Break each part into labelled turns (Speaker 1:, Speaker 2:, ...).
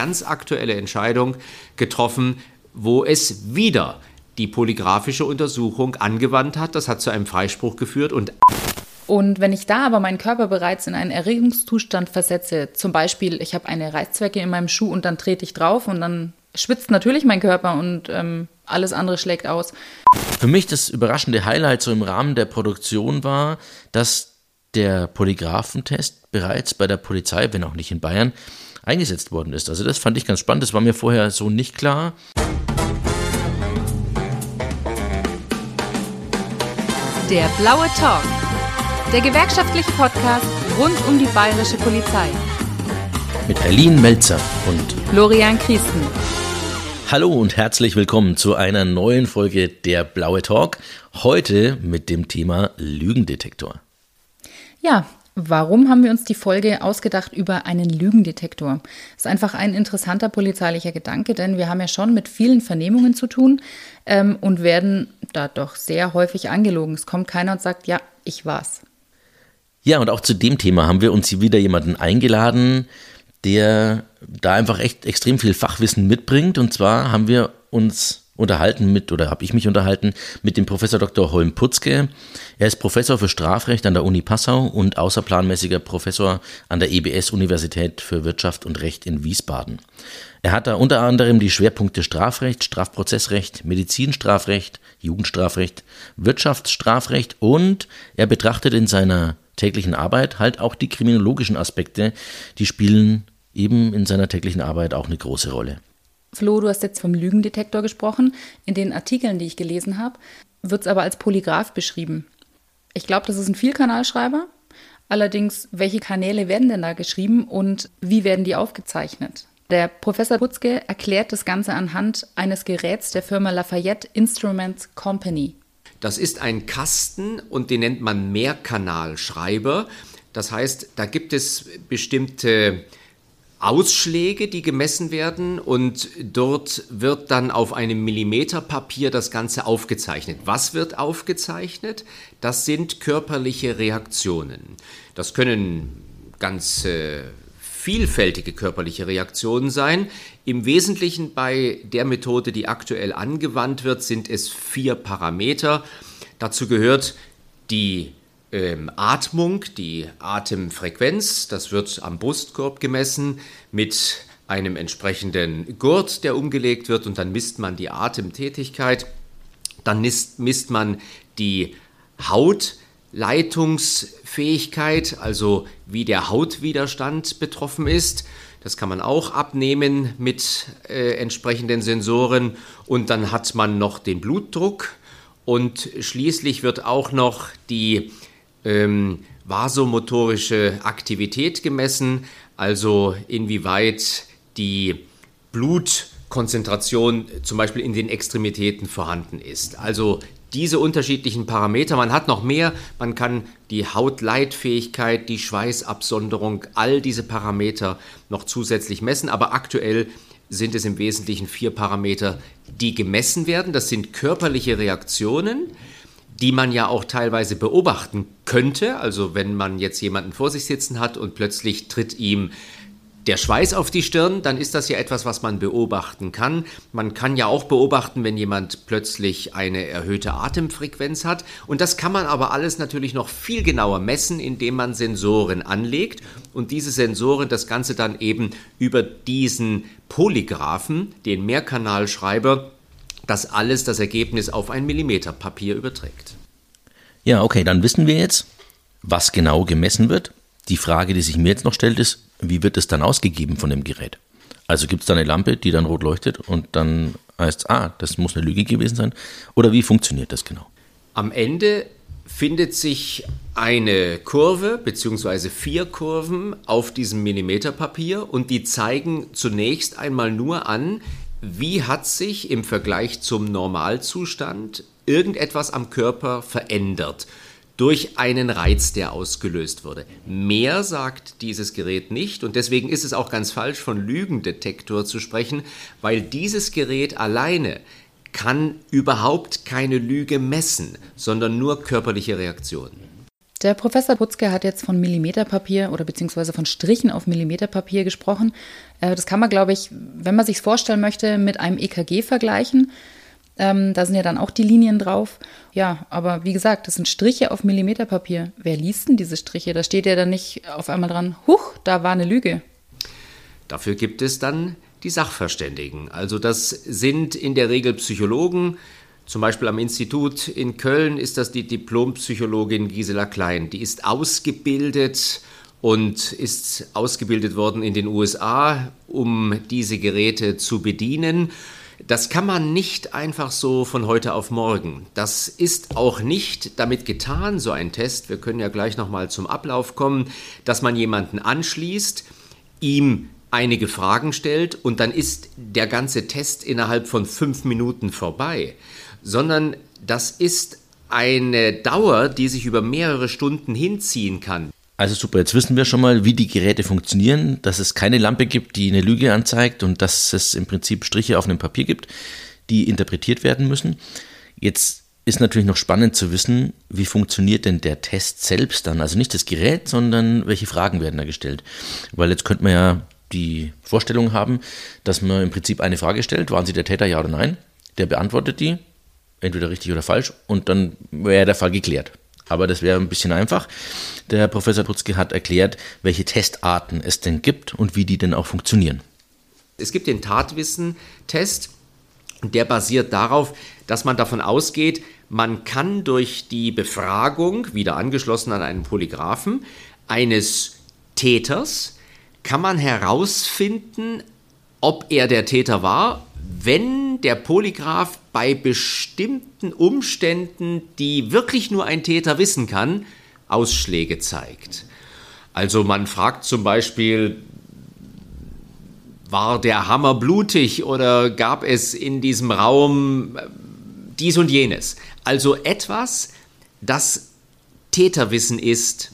Speaker 1: ganz aktuelle Entscheidung getroffen, wo es wieder die polygraphische Untersuchung angewandt hat. Das hat zu einem Freispruch geführt und
Speaker 2: und wenn ich da aber meinen Körper bereits in einen Erregungszustand versetze, zum Beispiel ich habe eine Reißzwecke in meinem Schuh und dann trete ich drauf und dann schwitzt natürlich mein Körper und ähm, alles andere schlägt aus.
Speaker 3: Für mich das überraschende Highlight so im Rahmen der Produktion war, dass der Polygraphentest bereits bei der Polizei, wenn auch nicht in Bayern, eingesetzt worden ist. Also das fand ich ganz spannend, das war mir vorher so nicht klar.
Speaker 4: Der blaue Talk der gewerkschaftliche Podcast rund um die bayerische Polizei.
Speaker 3: Mit Eileen Melzer und
Speaker 4: Florian Christen.
Speaker 3: Hallo und herzlich willkommen zu einer neuen Folge Der Blaue Talk. Heute mit dem Thema Lügendetektor.
Speaker 2: Ja, Warum haben wir uns die Folge ausgedacht über einen Lügendetektor? Das ist einfach ein interessanter polizeilicher Gedanke, denn wir haben ja schon mit vielen Vernehmungen zu tun ähm, und werden da doch sehr häufig angelogen. Es kommt keiner und sagt, ja, ich war's.
Speaker 3: Ja, und auch zu dem Thema haben wir uns hier wieder jemanden eingeladen, der da einfach echt extrem viel Fachwissen mitbringt. Und zwar haben wir uns unterhalten mit, oder habe ich mich unterhalten mit dem Professor Dr. Holm Putzke. Er ist Professor für Strafrecht an der Uni Passau und außerplanmäßiger Professor an der EBS Universität für Wirtschaft und Recht in Wiesbaden. Er hat da unter anderem die Schwerpunkte Strafrecht, Strafprozessrecht, Medizinstrafrecht, Jugendstrafrecht, Wirtschaftsstrafrecht und er betrachtet in seiner täglichen Arbeit halt auch die kriminologischen Aspekte, die spielen eben in seiner täglichen Arbeit auch eine große Rolle.
Speaker 2: Flo, du hast jetzt vom Lügendetektor gesprochen. In den Artikeln, die ich gelesen habe, wird es aber als Polygraph beschrieben. Ich glaube, das ist ein Vielkanalschreiber. Allerdings, welche Kanäle werden denn da geschrieben und wie werden die aufgezeichnet? Der Professor Putzke erklärt das Ganze anhand eines Geräts der Firma Lafayette Instruments Company.
Speaker 1: Das ist ein Kasten und den nennt man Mehrkanalschreiber. Das heißt, da gibt es bestimmte Ausschläge, die gemessen werden und dort wird dann auf einem Millimeterpapier das Ganze aufgezeichnet. Was wird aufgezeichnet? Das sind körperliche Reaktionen. Das können ganz äh, vielfältige körperliche Reaktionen sein. Im Wesentlichen bei der Methode, die aktuell angewandt wird, sind es vier Parameter. Dazu gehört die ähm, Atmung, die Atemfrequenz, das wird am Brustkorb gemessen mit einem entsprechenden Gurt, der umgelegt wird und dann misst man die Atemtätigkeit. Dann misst, misst man die Haut, Leitungsfähigkeit, also wie der Hautwiderstand betroffen ist. Das kann man auch abnehmen mit äh, entsprechenden Sensoren. Und dann hat man noch den Blutdruck. Und schließlich wird auch noch die ähm, vasomotorische Aktivität gemessen, also inwieweit die Blutkonzentration zum Beispiel in den Extremitäten vorhanden ist. Also diese unterschiedlichen Parameter. Man hat noch mehr. Man kann die Hautleitfähigkeit, die Schweißabsonderung, all diese Parameter noch zusätzlich messen. Aber aktuell sind es im Wesentlichen vier Parameter, die gemessen werden. Das sind körperliche Reaktionen, die man ja auch teilweise beobachten könnte. Also wenn man jetzt jemanden vor sich sitzen hat und plötzlich tritt ihm der Schweiß auf die Stirn, dann ist das ja etwas, was man beobachten kann. Man kann ja auch beobachten, wenn jemand plötzlich eine erhöhte Atemfrequenz hat. Und das kann man aber alles natürlich noch viel genauer messen, indem man Sensoren anlegt und diese Sensoren das Ganze dann eben über diesen Polygraphen, den Mehrkanalschreiber, das alles das Ergebnis auf ein Millimeter Papier überträgt.
Speaker 3: Ja, okay, dann wissen wir jetzt, was genau gemessen wird. Die Frage, die sich mir jetzt noch stellt, ist, wie wird es dann ausgegeben von dem Gerät? Also gibt es da eine Lampe, die dann rot leuchtet und dann heißt es, ah, das muss eine Lüge gewesen sein? Oder wie funktioniert das genau?
Speaker 1: Am Ende findet sich eine Kurve bzw. vier Kurven auf diesem Millimeterpapier und die zeigen zunächst einmal nur an, wie hat sich im Vergleich zum Normalzustand irgendetwas am Körper verändert durch einen Reiz, der ausgelöst wurde. Mehr sagt dieses Gerät nicht und deswegen ist es auch ganz falsch, von Lügendetektor zu sprechen, weil dieses Gerät alleine kann überhaupt keine Lüge messen, sondern nur körperliche Reaktionen.
Speaker 2: Der Professor Putzke hat jetzt von Millimeterpapier oder beziehungsweise von Strichen auf Millimeterpapier gesprochen. Äh, das kann man, glaube ich, wenn man sich vorstellen möchte, mit einem EKG vergleichen. Ähm, da sind ja dann auch die Linien drauf. Ja, aber wie gesagt, das sind Striche auf Millimeterpapier. Wer liest denn diese Striche? Da steht ja dann nicht auf einmal dran, huch, da war eine Lüge.
Speaker 1: Dafür gibt es dann die Sachverständigen. Also das sind in der Regel Psychologen, zum Beispiel am Institut in Köln ist das die Diplompsychologin Gisela Klein. Die ist ausgebildet und ist ausgebildet worden in den USA, um diese Geräte zu bedienen. Das kann man nicht einfach so von heute auf morgen. Das ist auch nicht damit getan, so ein Test. Wir können ja gleich nochmal zum Ablauf kommen, dass man jemanden anschließt, ihm einige Fragen stellt und dann ist der ganze Test innerhalb von fünf Minuten vorbei sondern das ist eine Dauer, die sich über mehrere Stunden hinziehen kann.
Speaker 3: Also super, jetzt wissen wir schon mal, wie die Geräte funktionieren, dass es keine Lampe gibt, die eine Lüge anzeigt und dass es im Prinzip Striche auf einem Papier gibt, die interpretiert werden müssen. Jetzt ist natürlich noch spannend zu wissen, wie funktioniert denn der Test selbst dann? Also nicht das Gerät, sondern welche Fragen werden da gestellt? Weil jetzt könnte man ja die Vorstellung haben, dass man im Prinzip eine Frage stellt, waren Sie der Täter, ja oder nein? Der beantwortet die entweder richtig oder falsch und dann wäre der Fall geklärt. Aber das wäre ein bisschen einfach. Der Professor Putzke hat erklärt, welche Testarten es denn gibt und wie die denn auch funktionieren.
Speaker 1: Es gibt den Tatwissen-Test, der basiert darauf, dass man davon ausgeht, man kann durch die Befragung, wieder angeschlossen an einen Polygraphen, eines Täters, kann man herausfinden, ob er der Täter war, wenn der Polygraph bei bestimmten Umständen, die wirklich nur ein Täter wissen kann, Ausschläge zeigt. Also man fragt zum Beispiel, war der Hammer blutig oder gab es in diesem Raum äh, dies und jenes? Also etwas, das Täterwissen ist.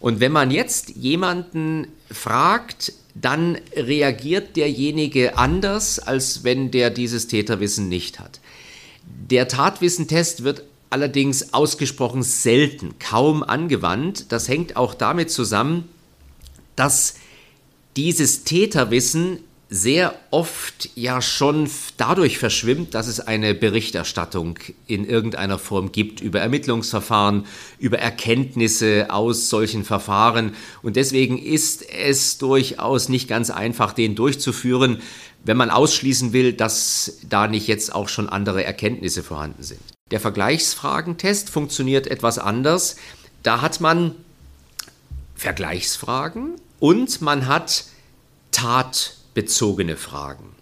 Speaker 1: Und wenn man jetzt jemanden fragt, dann reagiert derjenige anders, als wenn der dieses Täterwissen nicht hat. Der Tatwissentest wird allerdings ausgesprochen selten, kaum angewandt. Das hängt auch damit zusammen, dass dieses Täterwissen sehr oft ja schon dadurch verschwimmt, dass es eine Berichterstattung in irgendeiner Form gibt über Ermittlungsverfahren, über Erkenntnisse aus solchen Verfahren. Und deswegen ist es durchaus nicht ganz einfach, den durchzuführen, wenn man ausschließen will, dass da nicht jetzt auch schon andere Erkenntnisse vorhanden sind. Der Vergleichsfragentest funktioniert etwas anders. Da hat man Vergleichsfragen und man hat Tat bezogene Fragen.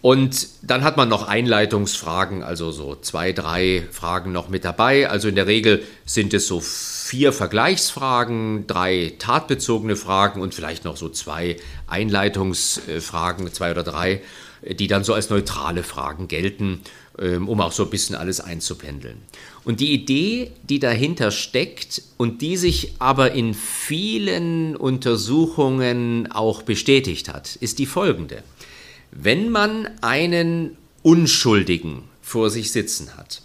Speaker 1: Und dann hat man noch Einleitungsfragen, also so zwei, drei Fragen noch mit dabei. Also in der Regel sind es so vier Vergleichsfragen, drei tatbezogene Fragen und vielleicht noch so zwei Einleitungsfragen, zwei oder drei, die dann so als neutrale Fragen gelten, ähm, um auch so ein bisschen alles einzupendeln. Und die Idee, die dahinter steckt und die sich aber in vielen Untersuchungen auch bestätigt hat, ist die folgende. Wenn man einen Unschuldigen vor sich sitzen hat,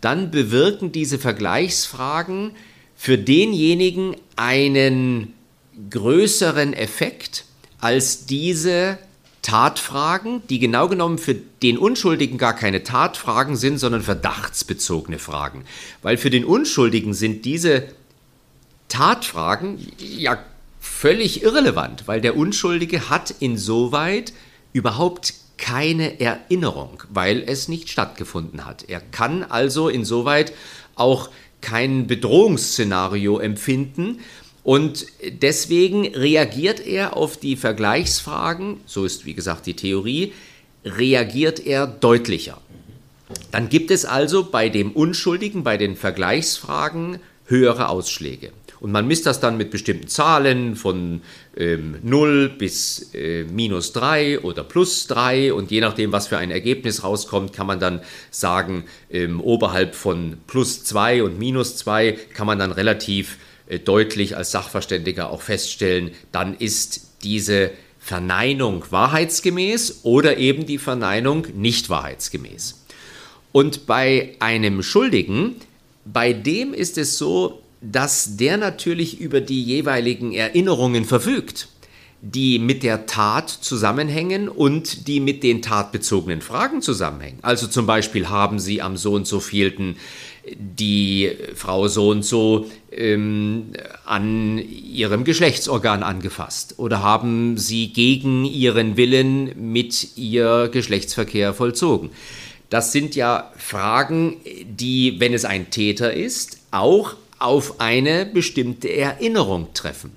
Speaker 1: dann bewirken diese Vergleichsfragen für denjenigen einen größeren Effekt als diese Tatfragen, die genau genommen für den Unschuldigen gar keine Tatfragen sind, sondern verdachtsbezogene Fragen. Weil für den Unschuldigen sind diese Tatfragen ja völlig irrelevant, weil der Unschuldige hat insoweit überhaupt keine Erinnerung, weil es nicht stattgefunden hat. Er kann also insoweit auch kein Bedrohungsszenario empfinden und deswegen reagiert er auf die Vergleichsfragen, so ist wie gesagt die Theorie, reagiert er deutlicher. Dann gibt es also bei dem Unschuldigen, bei den Vergleichsfragen höhere Ausschläge. Und man misst das dann mit bestimmten Zahlen von ähm, 0 bis äh, minus 3 oder plus 3. Und je nachdem, was für ein Ergebnis rauskommt, kann man dann sagen, ähm, oberhalb von plus 2 und minus 2 kann man dann relativ deutlich als Sachverständiger auch feststellen, dann ist diese Verneinung wahrheitsgemäß oder eben die Verneinung nicht wahrheitsgemäß. Und bei einem Schuldigen, bei dem ist es so, dass der natürlich über die jeweiligen Erinnerungen verfügt, die mit der Tat zusammenhängen und die mit den tatbezogenen Fragen zusammenhängen. Also zum Beispiel haben Sie am so und so vielten die Frau so und so ähm, an ihrem Geschlechtsorgan angefasst oder haben sie gegen ihren Willen mit ihr Geschlechtsverkehr vollzogen. Das sind ja Fragen, die, wenn es ein Täter ist, auch auf eine bestimmte Erinnerung treffen.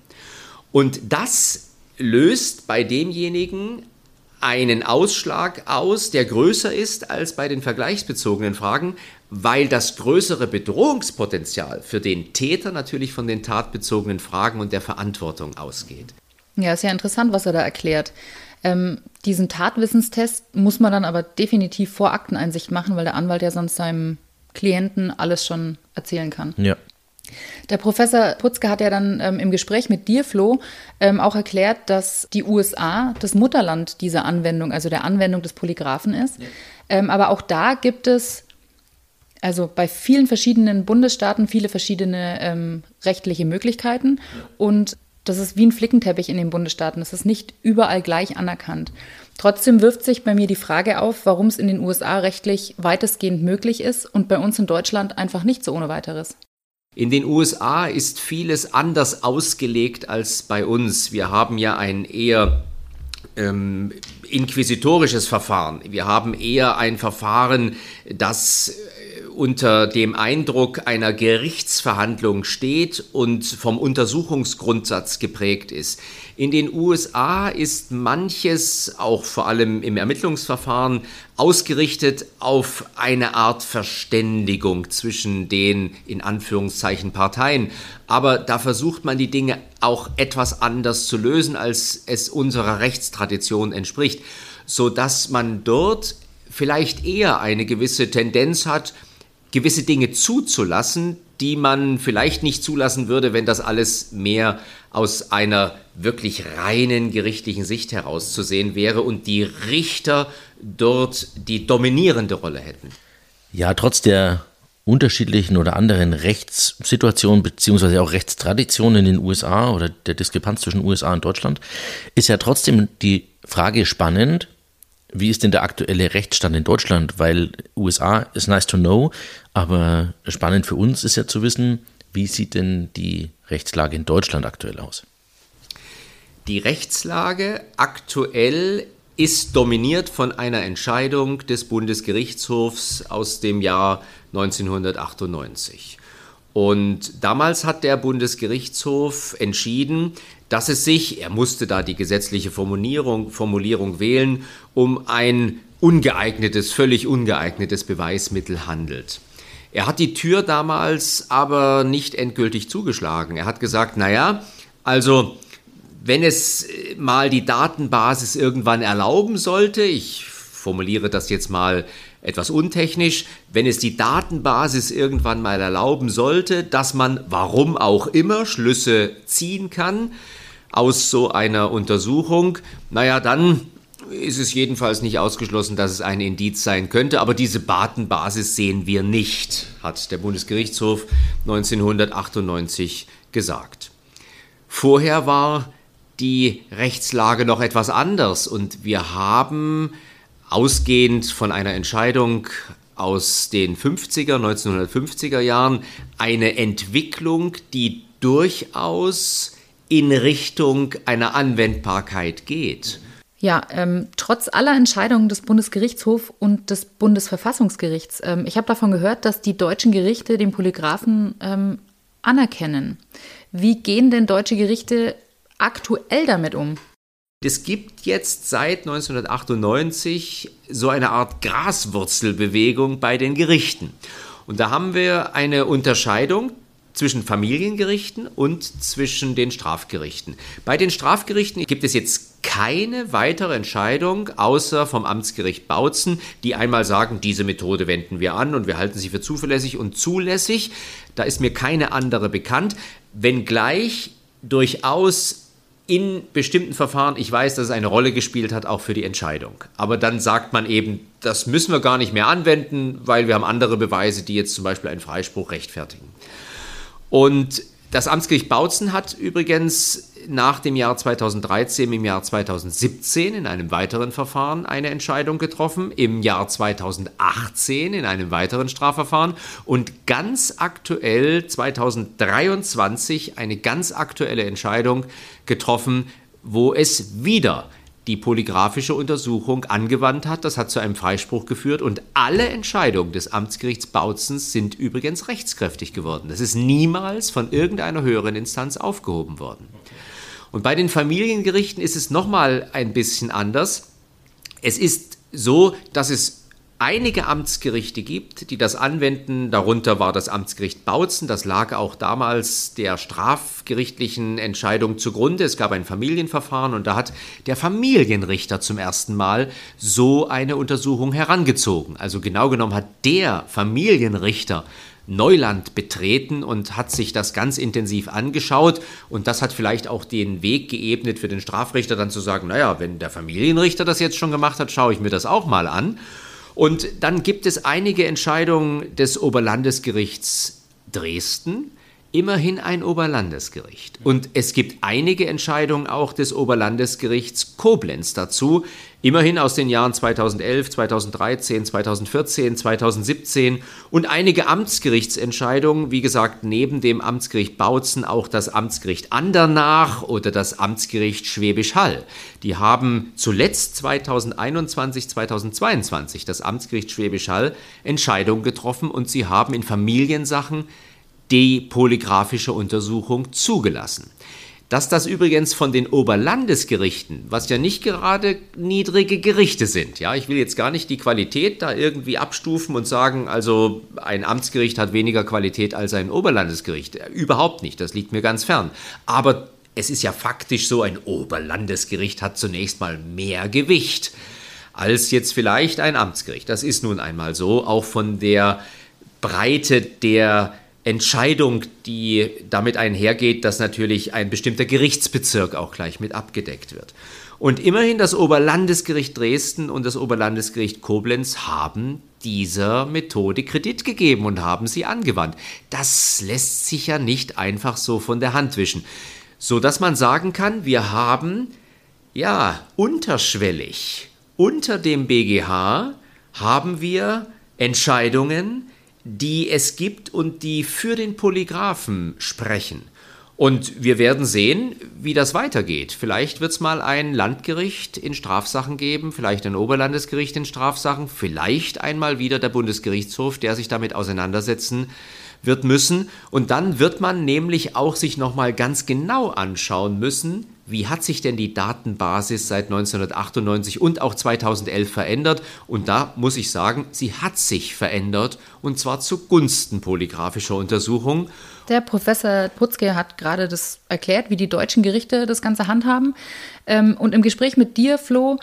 Speaker 1: Und das löst bei demjenigen einen Ausschlag aus, der größer ist als bei den vergleichsbezogenen Fragen, weil das größere Bedrohungspotenzial für den Täter natürlich von den tatbezogenen Fragen und der Verantwortung ausgeht.
Speaker 2: Ja, ist ja interessant, was er da erklärt. Ähm, diesen Tatwissenstest muss man dann aber definitiv vor Akteneinsicht machen, weil der Anwalt ja sonst seinem Klienten alles schon erzählen kann.
Speaker 3: Ja.
Speaker 2: Der Professor Putzke hat ja dann ähm, im Gespräch mit dir, Flo, ähm, auch erklärt, dass die USA das Mutterland dieser Anwendung, also der Anwendung des Polygraphen ist. Ja. Ähm, aber auch da gibt es also bei vielen verschiedenen Bundesstaaten viele verschiedene ähm, rechtliche Möglichkeiten und das ist wie ein Flickenteppich in den Bundesstaaten. Das ist nicht überall gleich anerkannt. Trotzdem wirft sich bei mir die Frage auf, warum es in den USA rechtlich weitestgehend möglich ist und bei uns in Deutschland einfach nicht so ohne weiteres.
Speaker 1: In den USA ist vieles anders ausgelegt als bei uns. Wir haben ja ein eher ähm, inquisitorisches Verfahren. Wir haben eher ein Verfahren, das unter dem Eindruck einer Gerichtsverhandlung steht und vom Untersuchungsgrundsatz geprägt ist. In den USA ist manches, auch vor allem im Ermittlungsverfahren, ausgerichtet auf eine Art Verständigung zwischen den in Anführungszeichen Parteien. Aber da versucht man die Dinge auch etwas anders zu lösen, als es unserer Rechtstradition entspricht, sodass man dort vielleicht eher eine gewisse Tendenz hat, gewisse Dinge zuzulassen, die man vielleicht nicht zulassen würde, wenn das alles mehr aus einer wirklich reinen gerichtlichen Sicht herauszusehen wäre und die Richter dort die dominierende Rolle hätten.
Speaker 3: Ja, trotz der unterschiedlichen oder anderen Rechtssituationen beziehungsweise auch Rechtstraditionen in den USA oder der Diskrepanz zwischen USA und Deutschland ist ja trotzdem die Frage spannend, wie ist denn der aktuelle Rechtsstand in Deutschland? Weil USA ist nice to know, aber spannend für uns ist ja zu wissen, wie sieht denn die Rechtslage in Deutschland aktuell aus?
Speaker 1: Die Rechtslage aktuell ist dominiert von einer Entscheidung des Bundesgerichtshofs aus dem Jahr 1998. Und damals hat der Bundesgerichtshof entschieden, dass es sich, er musste da die gesetzliche Formulierung, Formulierung wählen, um ein ungeeignetes, völlig ungeeignetes Beweismittel handelt. Er hat die Tür damals aber nicht endgültig zugeschlagen. Er hat gesagt, naja, also wenn es mal die Datenbasis irgendwann erlauben sollte, ich formuliere das jetzt mal etwas untechnisch, wenn es die Datenbasis irgendwann mal erlauben sollte, dass man, warum auch immer, Schlüsse ziehen kann aus so einer Untersuchung, naja, dann ist es jedenfalls nicht ausgeschlossen, dass es ein Indiz sein könnte, aber diese Datenbasis sehen wir nicht, hat der Bundesgerichtshof 1998 gesagt. Vorher war die Rechtslage noch etwas anders und wir haben ausgehend von einer Entscheidung aus den 50er, 1950er Jahren eine Entwicklung, die durchaus in Richtung einer Anwendbarkeit geht.
Speaker 2: Ja, ähm, trotz aller Entscheidungen des Bundesgerichtshofs und des Bundesverfassungsgerichts. Ähm, ich habe davon gehört, dass die deutschen Gerichte den Polygraphen ähm, anerkennen. Wie gehen denn deutsche Gerichte aktuell damit um?
Speaker 1: Es gibt jetzt seit 1998 so eine Art Graswurzelbewegung bei den Gerichten. Und da haben wir eine Unterscheidung zwischen Familiengerichten und zwischen den Strafgerichten. Bei den Strafgerichten gibt es jetzt keine weitere Entscheidung außer vom Amtsgericht Bautzen, die einmal sagen, diese Methode wenden wir an und wir halten sie für zuverlässig und zulässig. Da ist mir keine andere bekannt, wenngleich durchaus in bestimmten Verfahren, ich weiß, dass es eine Rolle gespielt hat, auch für die Entscheidung. Aber dann sagt man eben, das müssen wir gar nicht mehr anwenden, weil wir haben andere Beweise, die jetzt zum Beispiel einen Freispruch rechtfertigen. Und das Amtsgericht Bautzen hat übrigens nach dem Jahr 2013 im Jahr 2017 in einem weiteren Verfahren eine Entscheidung getroffen, im Jahr 2018 in einem weiteren Strafverfahren und ganz aktuell 2023 eine ganz aktuelle Entscheidung getroffen, wo es wieder die polygraphische Untersuchung angewandt hat. Das hat zu einem Freispruch geführt und alle Entscheidungen des Amtsgerichts Bautzens sind übrigens rechtskräftig geworden. Das ist niemals von irgendeiner höheren Instanz aufgehoben worden. Und bei den Familiengerichten ist es nochmal ein bisschen anders. Es ist so, dass es einige Amtsgerichte gibt, die das anwenden. Darunter war das Amtsgericht Bautzen. Das lag auch damals der strafgerichtlichen Entscheidung zugrunde. Es gab ein Familienverfahren und da hat der Familienrichter zum ersten Mal so eine Untersuchung herangezogen. Also genau genommen hat der Familienrichter Neuland betreten und hat sich das ganz intensiv angeschaut. Und das hat vielleicht auch den Weg geebnet für den Strafrichter, dann zu sagen, naja, wenn der Familienrichter das jetzt schon gemacht hat, schaue ich mir das auch mal an. Und dann gibt es einige Entscheidungen des Oberlandesgerichts Dresden, immerhin ein Oberlandesgericht. Und es gibt einige Entscheidungen auch des Oberlandesgerichts Koblenz dazu, immerhin aus den Jahren 2011, 2013, 2014, 2017 und einige Amtsgerichtsentscheidungen, wie gesagt, neben dem Amtsgericht Bautzen auch das Amtsgericht Andernach oder das Amtsgericht Schwäbisch Hall. Die haben zuletzt 2021, 2022 das Amtsgericht Schwäbisch Hall Entscheidungen getroffen und sie haben in Familiensachen die polygraphische Untersuchung zugelassen. Dass das übrigens von den Oberlandesgerichten, was ja nicht gerade niedrige Gerichte sind, ja, ich will jetzt gar nicht die Qualität da irgendwie abstufen und sagen, also ein Amtsgericht hat weniger Qualität als ein Oberlandesgericht. Überhaupt nicht, das liegt mir ganz fern. Aber es ist ja faktisch so, ein Oberlandesgericht hat zunächst mal mehr Gewicht als jetzt vielleicht ein Amtsgericht. Das ist nun einmal so, auch von der Breite der Entscheidung, die damit einhergeht, dass natürlich ein bestimmter Gerichtsbezirk auch gleich mit abgedeckt wird. Und immerhin das Oberlandesgericht Dresden und das Oberlandesgericht Koblenz haben dieser Methode Kredit gegeben und haben sie angewandt. Das lässt sich ja nicht einfach so von der Hand wischen, so dass man sagen kann, wir haben ja unterschwellig unter dem BGH haben wir Entscheidungen, die es gibt und die für den Polygraphen sprechen. Und wir werden sehen, wie das weitergeht. Vielleicht wird es mal ein Landgericht in Strafsachen geben, vielleicht ein Oberlandesgericht in Strafsachen, vielleicht einmal wieder der Bundesgerichtshof, der sich damit auseinandersetzen wird müssen. Und dann wird man nämlich auch sich nochmal ganz genau anschauen müssen, wie hat sich denn die Datenbasis seit 1998 und auch 2011 verändert? Und da muss ich sagen, sie hat sich verändert und zwar zugunsten polygraphischer Untersuchungen.
Speaker 2: Der Professor Putzke hat gerade das erklärt, wie die deutschen Gerichte das Ganze handhaben. Ähm, und im Gespräch mit dir, Flo,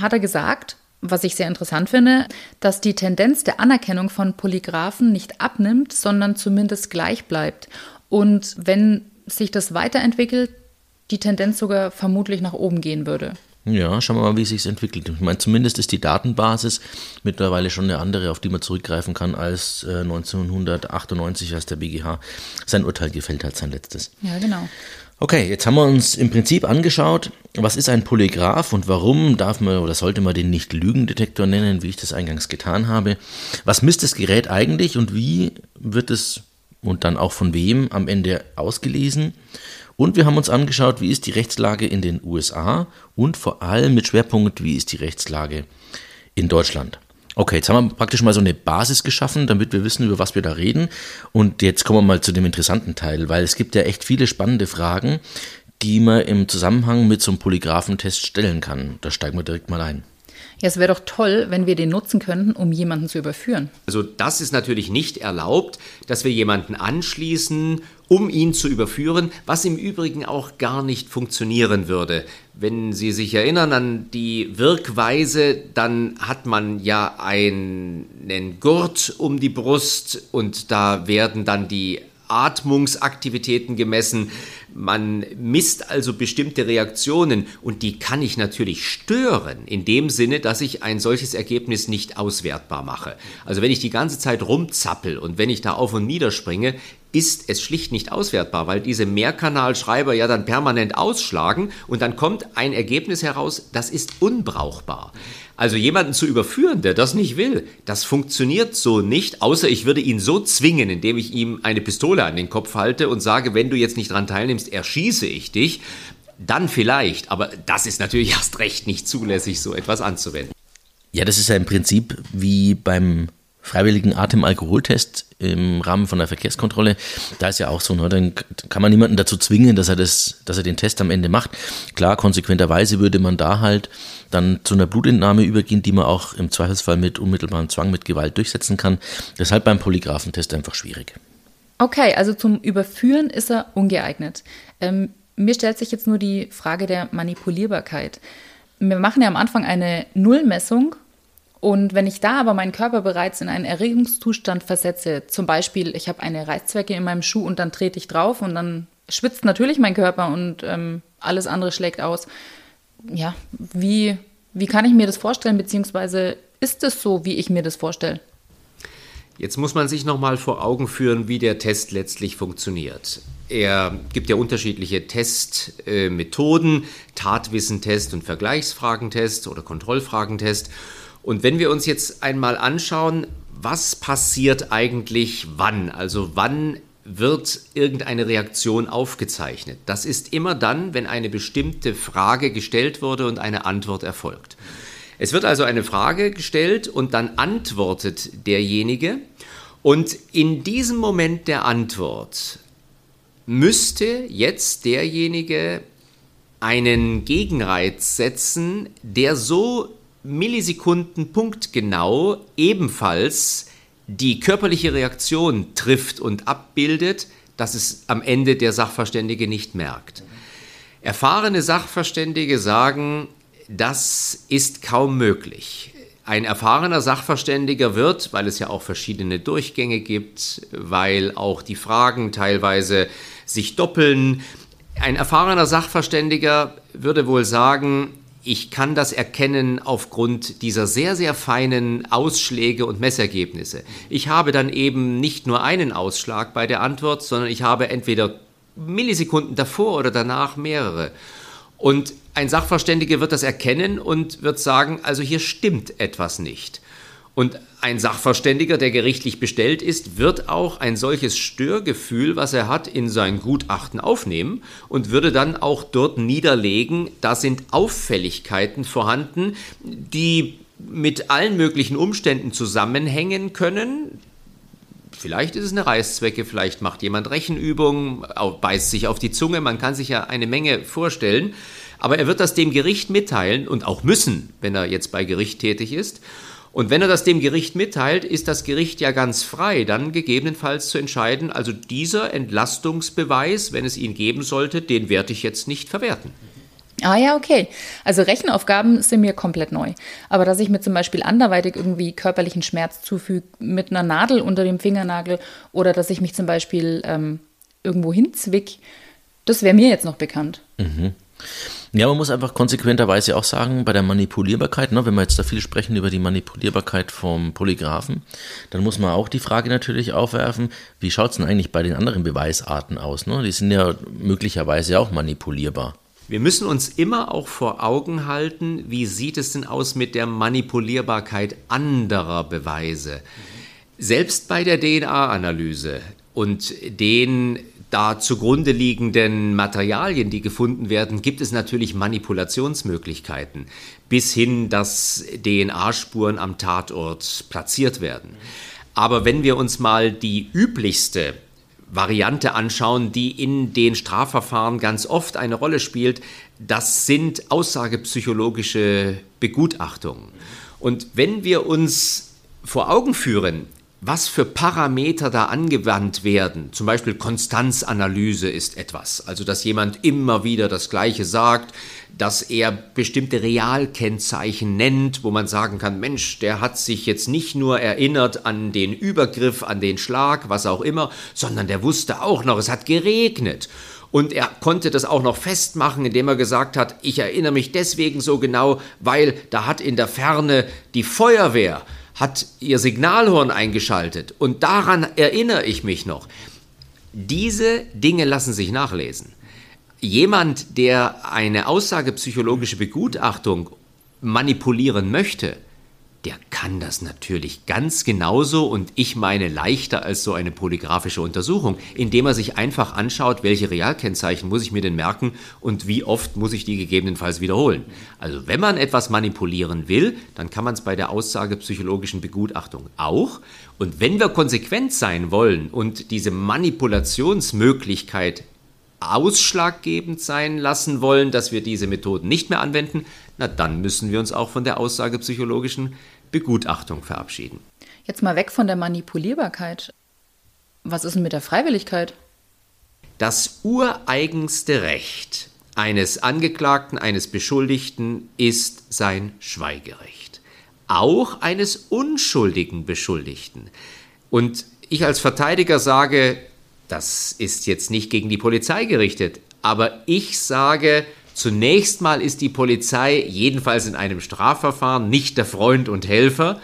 Speaker 2: hat er gesagt, was ich sehr interessant finde, dass die Tendenz der Anerkennung von Polygraphen nicht abnimmt, sondern zumindest gleich bleibt. Und wenn sich das weiterentwickelt, die Tendenz sogar vermutlich nach oben gehen würde.
Speaker 3: Ja, schauen wir mal, wie es sich entwickelt. Ich meine, zumindest ist die Datenbasis mittlerweile schon eine andere, auf die man zurückgreifen kann, als äh, 1998, als der BGH sein Urteil gefällt hat, sein letztes.
Speaker 2: Ja, genau.
Speaker 3: Okay, jetzt haben wir uns im Prinzip angeschaut, was ist ein Polygraph und warum darf man oder sollte man den nicht Lügendetektor nennen, wie ich das eingangs getan habe. Was misst das Gerät eigentlich und wie wird es und dann auch von wem am Ende ausgelesen? Und wir haben uns angeschaut, wie ist die Rechtslage in den USA und vor allem mit Schwerpunkt, wie ist die Rechtslage in Deutschland. Okay, jetzt haben wir praktisch mal so eine Basis geschaffen, damit wir wissen, über was wir da reden. Und jetzt kommen wir mal zu dem interessanten Teil, weil es gibt ja echt viele spannende Fragen, die man im Zusammenhang mit so einem Polygraphentest stellen kann. Da steigen wir direkt mal ein.
Speaker 2: Ja, es wäre doch toll, wenn wir den nutzen könnten, um jemanden zu überführen.
Speaker 1: Also das ist natürlich nicht erlaubt, dass wir jemanden anschließen, um ihn zu überführen, was im Übrigen auch gar nicht funktionieren würde. Wenn Sie sich erinnern an die Wirkweise, dann hat man ja einen Gurt um die Brust und da werden dann die Atmungsaktivitäten gemessen. Man misst also bestimmte Reaktionen und die kann ich natürlich stören, in dem Sinne, dass ich ein solches Ergebnis nicht auswertbar mache. Also wenn ich die ganze Zeit rumzappel und wenn ich da auf und nieder springe, ist es schlicht nicht auswertbar, weil diese Mehrkanalschreiber ja dann permanent ausschlagen und dann kommt ein Ergebnis heraus, das ist unbrauchbar. Also jemanden zu überführen, der das nicht will, das funktioniert so nicht, außer ich würde ihn so zwingen, indem ich ihm eine Pistole an den Kopf halte und sage, wenn du jetzt nicht dran teilnimmst, erschieße ich dich. Dann vielleicht, aber das ist natürlich erst recht nicht zulässig, so etwas anzuwenden.
Speaker 3: Ja, das ist ja im Prinzip wie beim freiwilligen Atemalkoholtest im Rahmen von der Verkehrskontrolle. Da ist ja auch so, ne, dann kann man niemanden dazu zwingen, dass er, das, dass er den Test am Ende macht. Klar, konsequenterweise würde man da halt dann zu einer Blutentnahme übergehen, die man auch im Zweifelsfall mit unmittelbarem Zwang, mit Gewalt durchsetzen kann. Deshalb beim Polygraphentest einfach schwierig.
Speaker 2: Okay, also zum Überführen ist er ungeeignet. Ähm, mir stellt sich jetzt nur die Frage der Manipulierbarkeit. Wir machen ja am Anfang eine Nullmessung und wenn ich da aber meinen Körper bereits in einen Erregungszustand versetze, zum Beispiel ich habe eine Reißzwecke in meinem Schuh und dann trete ich drauf und dann schwitzt natürlich mein Körper und ähm, alles andere schlägt aus. Ja, wie, wie kann ich mir das vorstellen, beziehungsweise ist es so, wie ich mir das vorstelle?
Speaker 1: Jetzt muss man sich nochmal vor Augen führen, wie der Test letztlich funktioniert. Er gibt ja unterschiedliche Testmethoden, äh, Tatwissentest und Vergleichsfragentest oder Kontrollfragentest. Und wenn wir uns jetzt einmal anschauen, was passiert eigentlich wann? Also wann wird irgendeine Reaktion aufgezeichnet? Das ist immer dann, wenn eine bestimmte Frage gestellt wurde und eine Antwort erfolgt. Es wird also eine Frage gestellt und dann antwortet derjenige. Und in diesem Moment der Antwort müsste jetzt derjenige einen Gegenreiz setzen, der so Millisekunden punktgenau ebenfalls die körperliche Reaktion trifft und abbildet, dass es am Ende der Sachverständige nicht merkt. Erfahrene Sachverständige sagen, das ist kaum möglich. Ein erfahrener Sachverständiger wird, weil es ja auch verschiedene Durchgänge gibt, weil auch die Fragen teilweise sich doppeln, ein erfahrener Sachverständiger würde wohl sagen, ich kann das erkennen aufgrund dieser sehr, sehr feinen Ausschläge und Messergebnisse. Ich habe dann eben nicht nur einen Ausschlag bei der Antwort, sondern ich habe entweder Millisekunden davor oder danach mehrere. Und ein Sachverständiger wird das erkennen und wird sagen, also hier stimmt etwas nicht. Und ein Sachverständiger, der gerichtlich bestellt ist, wird auch ein solches Störgefühl, was er hat, in sein Gutachten aufnehmen und würde dann auch dort niederlegen, da sind Auffälligkeiten vorhanden, die mit allen möglichen Umständen zusammenhängen können. Vielleicht ist es eine Reißzwecke, vielleicht macht jemand Rechenübungen, beißt sich auf die Zunge, man kann sich ja eine Menge vorstellen. Aber er wird das dem Gericht mitteilen und auch müssen, wenn er jetzt bei Gericht tätig ist. Und wenn er das dem Gericht mitteilt, ist das Gericht ja ganz frei, dann gegebenenfalls zu entscheiden, also dieser Entlastungsbeweis, wenn es ihn geben sollte, den werde ich jetzt nicht verwerten.
Speaker 2: Ah ja, okay. Also Rechenaufgaben sind mir komplett neu. Aber dass ich mir zum Beispiel anderweitig irgendwie körperlichen Schmerz zufüge mit einer Nadel unter dem Fingernagel oder dass ich mich zum Beispiel ähm, irgendwo hinzwick, das wäre mir jetzt noch bekannt.
Speaker 3: Mhm. Ja, man muss einfach konsequenterweise auch sagen, bei der Manipulierbarkeit, ne, wenn wir jetzt da viel sprechen über die Manipulierbarkeit vom Polygraphen, dann muss man auch die Frage natürlich aufwerfen, wie schaut es denn eigentlich bei den anderen Beweisarten aus? Ne? Die sind ja möglicherweise auch manipulierbar.
Speaker 1: Wir müssen uns immer auch vor Augen halten, wie sieht es denn aus mit der Manipulierbarkeit anderer Beweise. Selbst bei der DNA-Analyse und den da zugrunde liegenden Materialien, die gefunden werden, gibt es natürlich Manipulationsmöglichkeiten, bis hin, dass DNA-Spuren am Tatort platziert werden. Aber wenn wir uns mal die üblichste Variante anschauen, die in den Strafverfahren ganz oft eine Rolle spielt, das sind aussagepsychologische Begutachtungen. Und wenn wir uns vor Augen führen, was für Parameter da angewandt werden. Zum Beispiel Konstanzanalyse ist etwas, also dass jemand immer wieder das Gleiche sagt, dass er bestimmte Realkennzeichen nennt, wo man sagen kann, Mensch, der hat sich jetzt nicht nur erinnert an den Übergriff, an den Schlag, was auch immer, sondern der wusste auch noch, es hat geregnet. Und er konnte das auch noch festmachen, indem er gesagt hat, ich erinnere mich deswegen so genau, weil da hat in der Ferne die Feuerwehr hat ihr Signalhorn eingeschaltet und daran erinnere ich mich noch. Diese Dinge lassen sich nachlesen. Jemand, der eine aussagepsychologische Begutachtung manipulieren möchte, der kann das natürlich ganz genauso und ich meine leichter als so eine polygraphische Untersuchung, indem er sich einfach anschaut, welche Realkennzeichen muss ich mir denn merken und wie oft muss ich die gegebenenfalls wiederholen. Also wenn man etwas manipulieren will, dann kann man es bei der aussagepsychologischen Begutachtung auch. Und wenn wir konsequent sein wollen und diese Manipulationsmöglichkeit ausschlaggebend sein lassen wollen, dass wir diese Methoden nicht mehr anwenden, na dann müssen wir uns auch von der aussagepsychologischen Begutachtung verabschieden.
Speaker 2: Jetzt mal weg von der Manipulierbarkeit. Was ist denn mit der Freiwilligkeit?
Speaker 1: Das ureigenste Recht eines Angeklagten, eines Beschuldigten ist sein Schweigerecht. Auch eines unschuldigen Beschuldigten. Und ich als Verteidiger sage, das ist jetzt nicht gegen die Polizei gerichtet, aber ich sage, Zunächst mal ist die Polizei, jedenfalls in einem Strafverfahren, nicht der Freund und Helfer,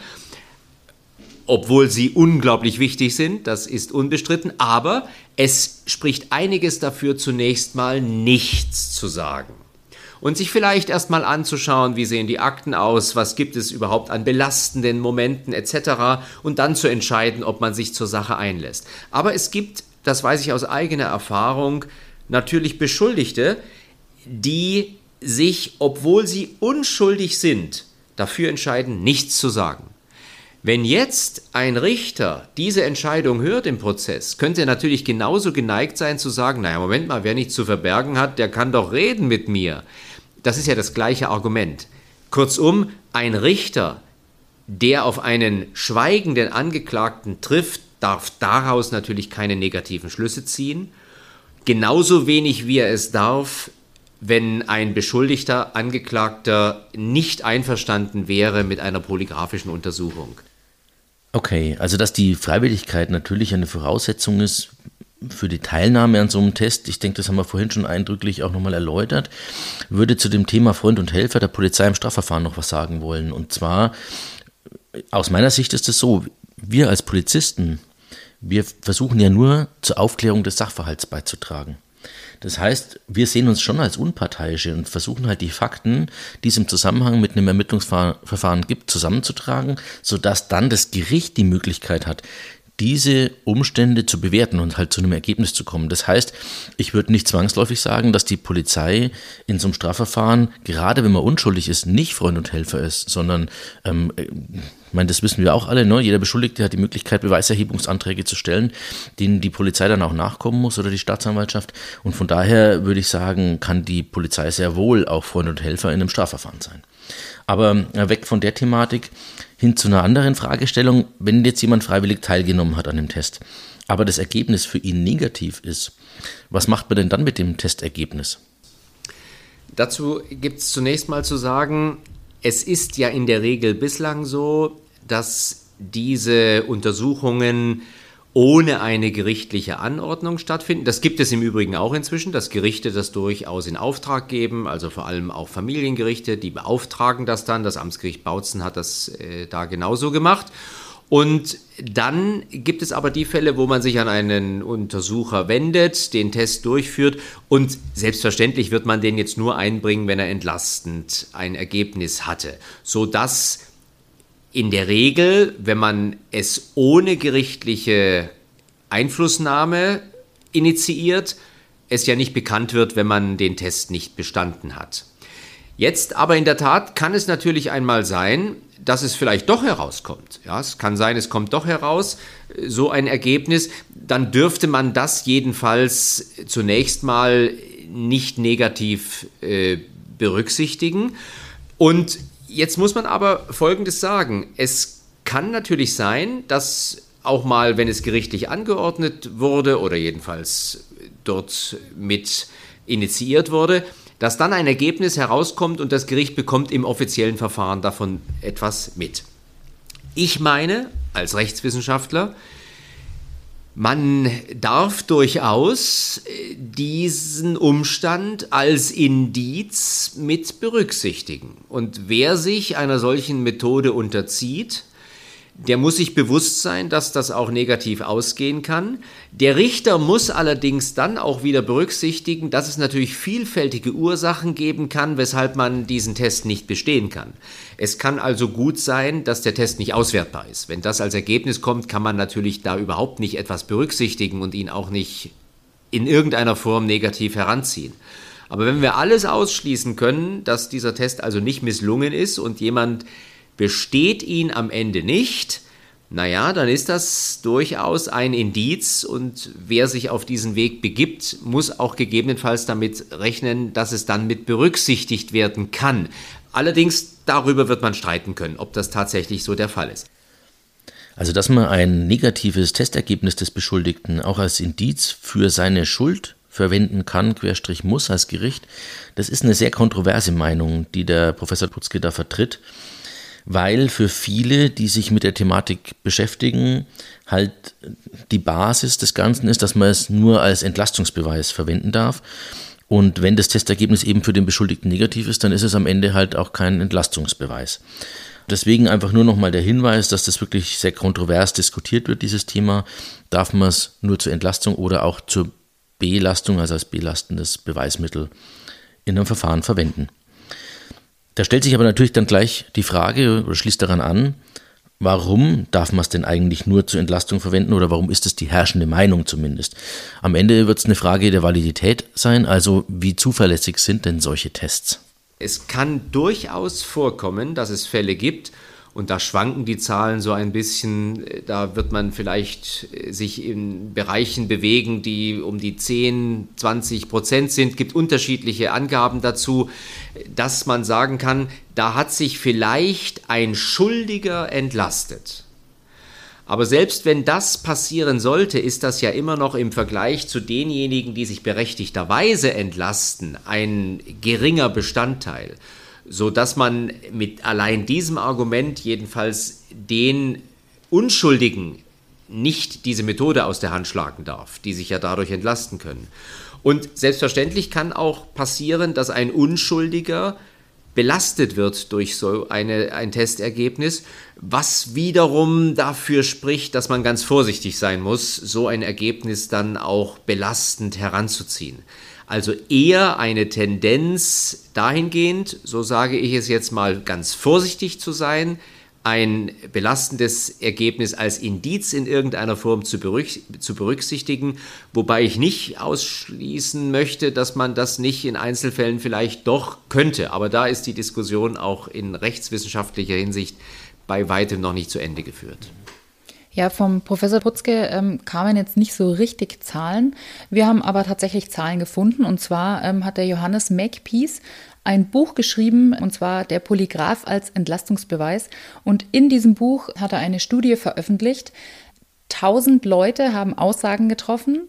Speaker 1: obwohl sie unglaublich wichtig sind, das ist unbestritten, aber es spricht einiges dafür, zunächst mal nichts zu sagen. Und sich vielleicht erstmal anzuschauen, wie sehen die Akten aus, was gibt es überhaupt an belastenden Momenten etc. und dann zu entscheiden, ob man sich zur Sache einlässt. Aber es gibt, das weiß ich aus eigener Erfahrung, natürlich Beschuldigte, die sich, obwohl sie unschuldig sind, dafür entscheiden, nichts zu sagen. Wenn jetzt ein Richter diese Entscheidung hört im Prozess, könnte er natürlich genauso geneigt sein zu sagen, naja, Moment mal, wer nichts zu verbergen hat, der kann doch reden mit mir. Das ist ja das gleiche Argument. Kurzum, ein Richter, der auf einen schweigenden Angeklagten trifft, darf daraus natürlich keine negativen Schlüsse ziehen. Genauso wenig wie er es darf, wenn ein beschuldigter Angeklagter nicht einverstanden wäre mit einer polygraphischen Untersuchung.
Speaker 3: Okay, also dass die Freiwilligkeit natürlich eine Voraussetzung ist für die Teilnahme an so einem Test, ich denke, das haben wir vorhin schon eindrücklich auch nochmal erläutert, würde zu dem Thema Freund und Helfer der Polizei im Strafverfahren noch was sagen wollen. Und zwar, aus meiner Sicht ist es so, wir als Polizisten, wir versuchen ja nur zur Aufklärung des Sachverhalts beizutragen. Das heißt, wir sehen uns schon als Unparteiische und versuchen halt die Fakten, die es im Zusammenhang mit einem Ermittlungsverfahren gibt, zusammenzutragen, sodass dann das Gericht die Möglichkeit hat, diese Umstände zu bewerten und halt zu einem Ergebnis zu kommen. Das heißt, ich würde nicht zwangsläufig sagen, dass die Polizei in so einem Strafverfahren, gerade wenn man unschuldig ist, nicht Freund und Helfer ist, sondern ähm, ich meine, das wissen wir auch alle, ne? jeder Beschuldigte hat die Möglichkeit, Beweiserhebungsanträge zu stellen, denen die Polizei dann auch nachkommen muss oder die Staatsanwaltschaft. Und von daher würde ich sagen, kann die Polizei sehr wohl auch Freund und Helfer in einem Strafverfahren sein. Aber äh, weg von der Thematik hin zu einer anderen Fragestellung, wenn jetzt jemand freiwillig teilgenommen hat an dem Test, aber das Ergebnis für ihn negativ ist, was macht man denn dann mit dem Testergebnis?
Speaker 1: Dazu gibt es zunächst mal zu sagen, es ist ja in der Regel bislang so, dass diese Untersuchungen ohne eine gerichtliche Anordnung stattfinden. Das gibt es im Übrigen auch inzwischen, dass Gerichte das durchaus in Auftrag geben, also vor allem auch Familiengerichte, die beauftragen das dann. Das Amtsgericht Bautzen hat das äh, da genauso gemacht. Und dann gibt es aber die Fälle, wo man sich an einen Untersucher wendet, den Test durchführt und selbstverständlich wird man den jetzt nur einbringen, wenn er entlastend ein Ergebnis hatte, sodass in der Regel, wenn man es ohne gerichtliche Einflussnahme initiiert, es ja nicht bekannt wird, wenn man den Test nicht bestanden hat. Jetzt aber in der Tat kann es natürlich einmal sein, dass es vielleicht doch herauskommt. Ja, es kann sein, es kommt doch heraus, so ein Ergebnis. Dann dürfte man das jedenfalls zunächst mal nicht negativ äh, berücksichtigen. Und Jetzt muss man aber Folgendes sagen. Es kann natürlich sein, dass auch mal, wenn es gerichtlich angeordnet wurde oder jedenfalls dort mit initiiert wurde, dass dann ein Ergebnis herauskommt und das Gericht bekommt im offiziellen Verfahren davon etwas mit. Ich meine, als Rechtswissenschaftler, man darf durchaus diesen Umstand als Indiz mit berücksichtigen. Und wer sich einer solchen Methode unterzieht, der muss sich bewusst sein, dass das auch negativ ausgehen kann. Der Richter muss allerdings dann auch wieder berücksichtigen, dass es natürlich vielfältige Ursachen geben kann, weshalb man diesen Test nicht bestehen kann. Es kann also gut sein, dass der Test nicht auswertbar ist. Wenn das als Ergebnis kommt, kann man natürlich da überhaupt nicht etwas berücksichtigen und ihn auch nicht in irgendeiner Form negativ heranziehen. Aber wenn wir alles ausschließen können, dass dieser Test also nicht misslungen ist und jemand besteht ihn am Ende nicht, naja, dann ist das durchaus ein Indiz und wer sich auf diesen Weg begibt, muss auch gegebenenfalls damit rechnen, dass es dann mit berücksichtigt werden kann. Allerdings darüber wird man streiten können, ob das tatsächlich so der Fall ist.
Speaker 3: Also, dass man ein negatives Testergebnis des Beschuldigten auch als Indiz für seine Schuld verwenden kann, Querstrich muss als Gericht, das ist eine sehr kontroverse Meinung, die der Professor Putzke da vertritt, weil für viele, die sich mit der Thematik beschäftigen, halt die Basis des Ganzen ist, dass man es nur als Entlastungsbeweis verwenden darf. Und wenn das Testergebnis eben für den Beschuldigten negativ ist, dann ist es am Ende halt auch kein Entlastungsbeweis. Deswegen einfach nur nochmal der Hinweis, dass das wirklich sehr kontrovers diskutiert wird, dieses Thema. Darf man es nur zur Entlastung oder auch zur Belastung, also als belastendes Beweismittel in einem Verfahren verwenden? Da stellt sich aber natürlich dann gleich die Frage oder schließt daran an, warum darf man es denn eigentlich nur zur Entlastung verwenden oder warum ist es die herrschende Meinung zumindest? Am Ende wird es eine Frage der Validität sein, also wie zuverlässig sind denn solche Tests?
Speaker 1: Es kann durchaus vorkommen, dass es Fälle gibt, und da schwanken die Zahlen so ein bisschen. Da wird man vielleicht äh, sich in Bereichen bewegen, die um die 10, 20 Prozent sind. Es gibt unterschiedliche Angaben dazu, dass man sagen kann, da hat sich vielleicht ein Schuldiger entlastet. Aber selbst wenn das passieren sollte, ist das ja immer noch im Vergleich zu denjenigen, die sich berechtigterweise entlasten, ein geringer Bestandteil, so dass man mit allein diesem Argument jedenfalls den Unschuldigen nicht diese Methode aus der Hand schlagen darf, die sich ja dadurch entlasten können. Und selbstverständlich kann auch passieren, dass ein Unschuldiger belastet wird durch so eine, ein Testergebnis, was wiederum dafür spricht, dass man ganz vorsichtig sein muss, so ein Ergebnis dann auch belastend heranzuziehen. Also eher eine Tendenz dahingehend, so sage ich es jetzt mal ganz vorsichtig zu sein, ein belastendes Ergebnis als Indiz in irgendeiner Form zu, berücksichtigen, wobei ich nicht ausschließen möchte, dass man das nicht in Einzelfällen vielleicht doch könnte. Aber da ist die Diskussion auch in rechtswissenschaftlicher Hinsicht bei weitem noch nicht zu Ende geführt.
Speaker 2: Ja, vom Professor Putzke ähm, kamen jetzt nicht so richtig Zahlen. Wir haben aber tatsächlich Zahlen gefunden. Und zwar ähm, hat der Johannes Makepeace ein Buch geschrieben, und zwar Der Polygraph als Entlastungsbeweis. Und in diesem Buch hat er eine Studie veröffentlicht. 1000 Leute haben Aussagen getroffen.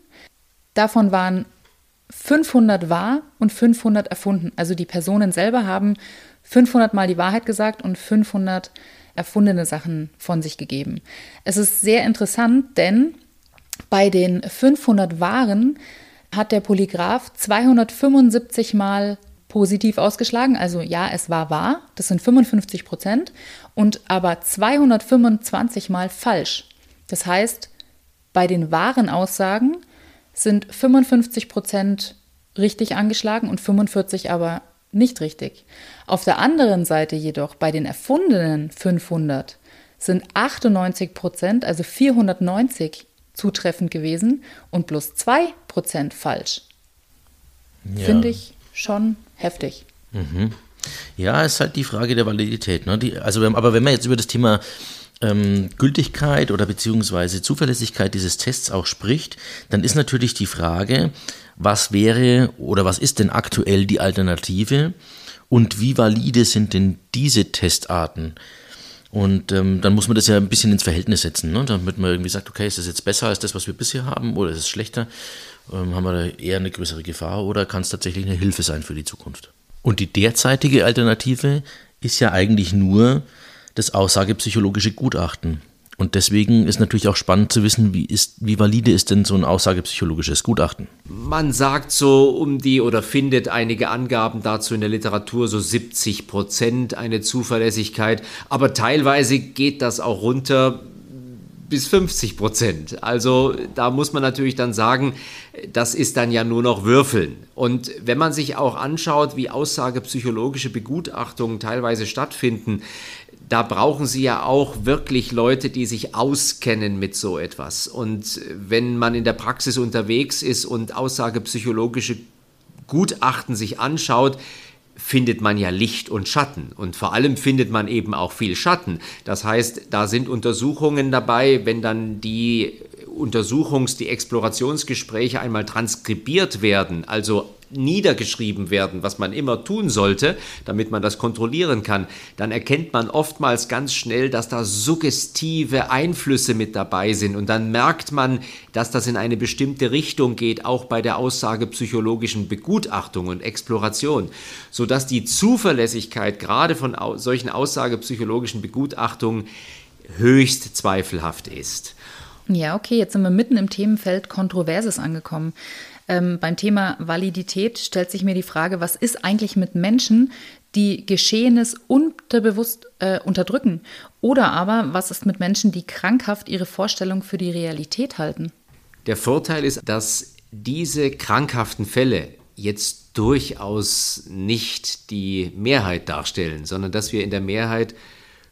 Speaker 2: Davon waren 500 wahr und 500 erfunden. Also die Personen selber haben 500 Mal die Wahrheit gesagt und 500 erfundene Sachen von sich gegeben. Es ist sehr interessant, denn bei den 500 Wahren hat der Polygraph 275 Mal positiv ausgeschlagen. Also ja, es war wahr, das sind 55 Prozent, und aber 225 Mal falsch. Das heißt, bei den wahren Aussagen sind 55 Prozent richtig angeschlagen und 45 aber nicht richtig. Auf der anderen Seite jedoch bei den erfundenen 500 sind 98 Prozent, also 490 zutreffend gewesen und bloß 2 Prozent falsch. Ja. Finde ich schon heftig.
Speaker 3: Mhm. Ja, ist halt die Frage der Validität. Ne? Die, also, aber wenn man jetzt über das Thema ähm, Gültigkeit oder beziehungsweise Zuverlässigkeit dieses Tests auch spricht, dann ist natürlich die Frage, was wäre oder was ist denn aktuell die Alternative und wie valide sind denn diese Testarten? Und ähm, dann muss man das ja ein bisschen ins Verhältnis setzen, ne? damit man irgendwie sagt, okay, ist das jetzt besser als das, was wir bisher haben oder ist es schlechter? Ähm, haben wir da eher eine größere Gefahr oder kann es tatsächlich eine Hilfe sein für die Zukunft? Und die derzeitige Alternative ist ja eigentlich nur das aussagepsychologische Gutachten. Und deswegen ist natürlich auch spannend zu wissen, wie, ist, wie valide ist denn so ein aussagepsychologisches Gutachten?
Speaker 1: Man sagt so um die oder findet einige Angaben dazu in der Literatur, so 70 Prozent eine Zuverlässigkeit, aber teilweise geht das auch runter bis 50 Prozent. Also da muss man natürlich dann sagen, das ist dann ja nur noch Würfeln. Und wenn man sich auch anschaut, wie aussagepsychologische Begutachtungen teilweise stattfinden, da brauchen Sie ja auch wirklich Leute, die sich auskennen mit so etwas. Und wenn man in der Praxis unterwegs ist und aussagepsychologische Gutachten sich anschaut, findet man ja Licht und Schatten. Und vor allem findet man eben auch viel Schatten. Das heißt, da sind Untersuchungen dabei, wenn dann die Untersuchungs-, die Explorationsgespräche einmal transkribiert werden, also niedergeschrieben werden, was man immer tun sollte, damit man das kontrollieren kann, dann erkennt man oftmals ganz schnell, dass da suggestive Einflüsse mit dabei sind und dann merkt man, dass das in eine bestimmte Richtung geht, auch bei der aussagepsychologischen Begutachtung und Exploration, sodass die Zuverlässigkeit gerade von solchen aussagepsychologischen Begutachtungen höchst zweifelhaft ist.
Speaker 2: Ja, okay, jetzt sind wir mitten im Themenfeld Kontroverses angekommen. Ähm, beim Thema Validität stellt sich mir die Frage, was ist eigentlich mit Menschen, die Geschehenes unterbewusst äh, unterdrücken? Oder aber, was ist mit Menschen, die krankhaft ihre Vorstellung für die Realität halten?
Speaker 1: Der Vorteil ist, dass diese krankhaften Fälle jetzt durchaus nicht die Mehrheit darstellen, sondern dass wir in der Mehrheit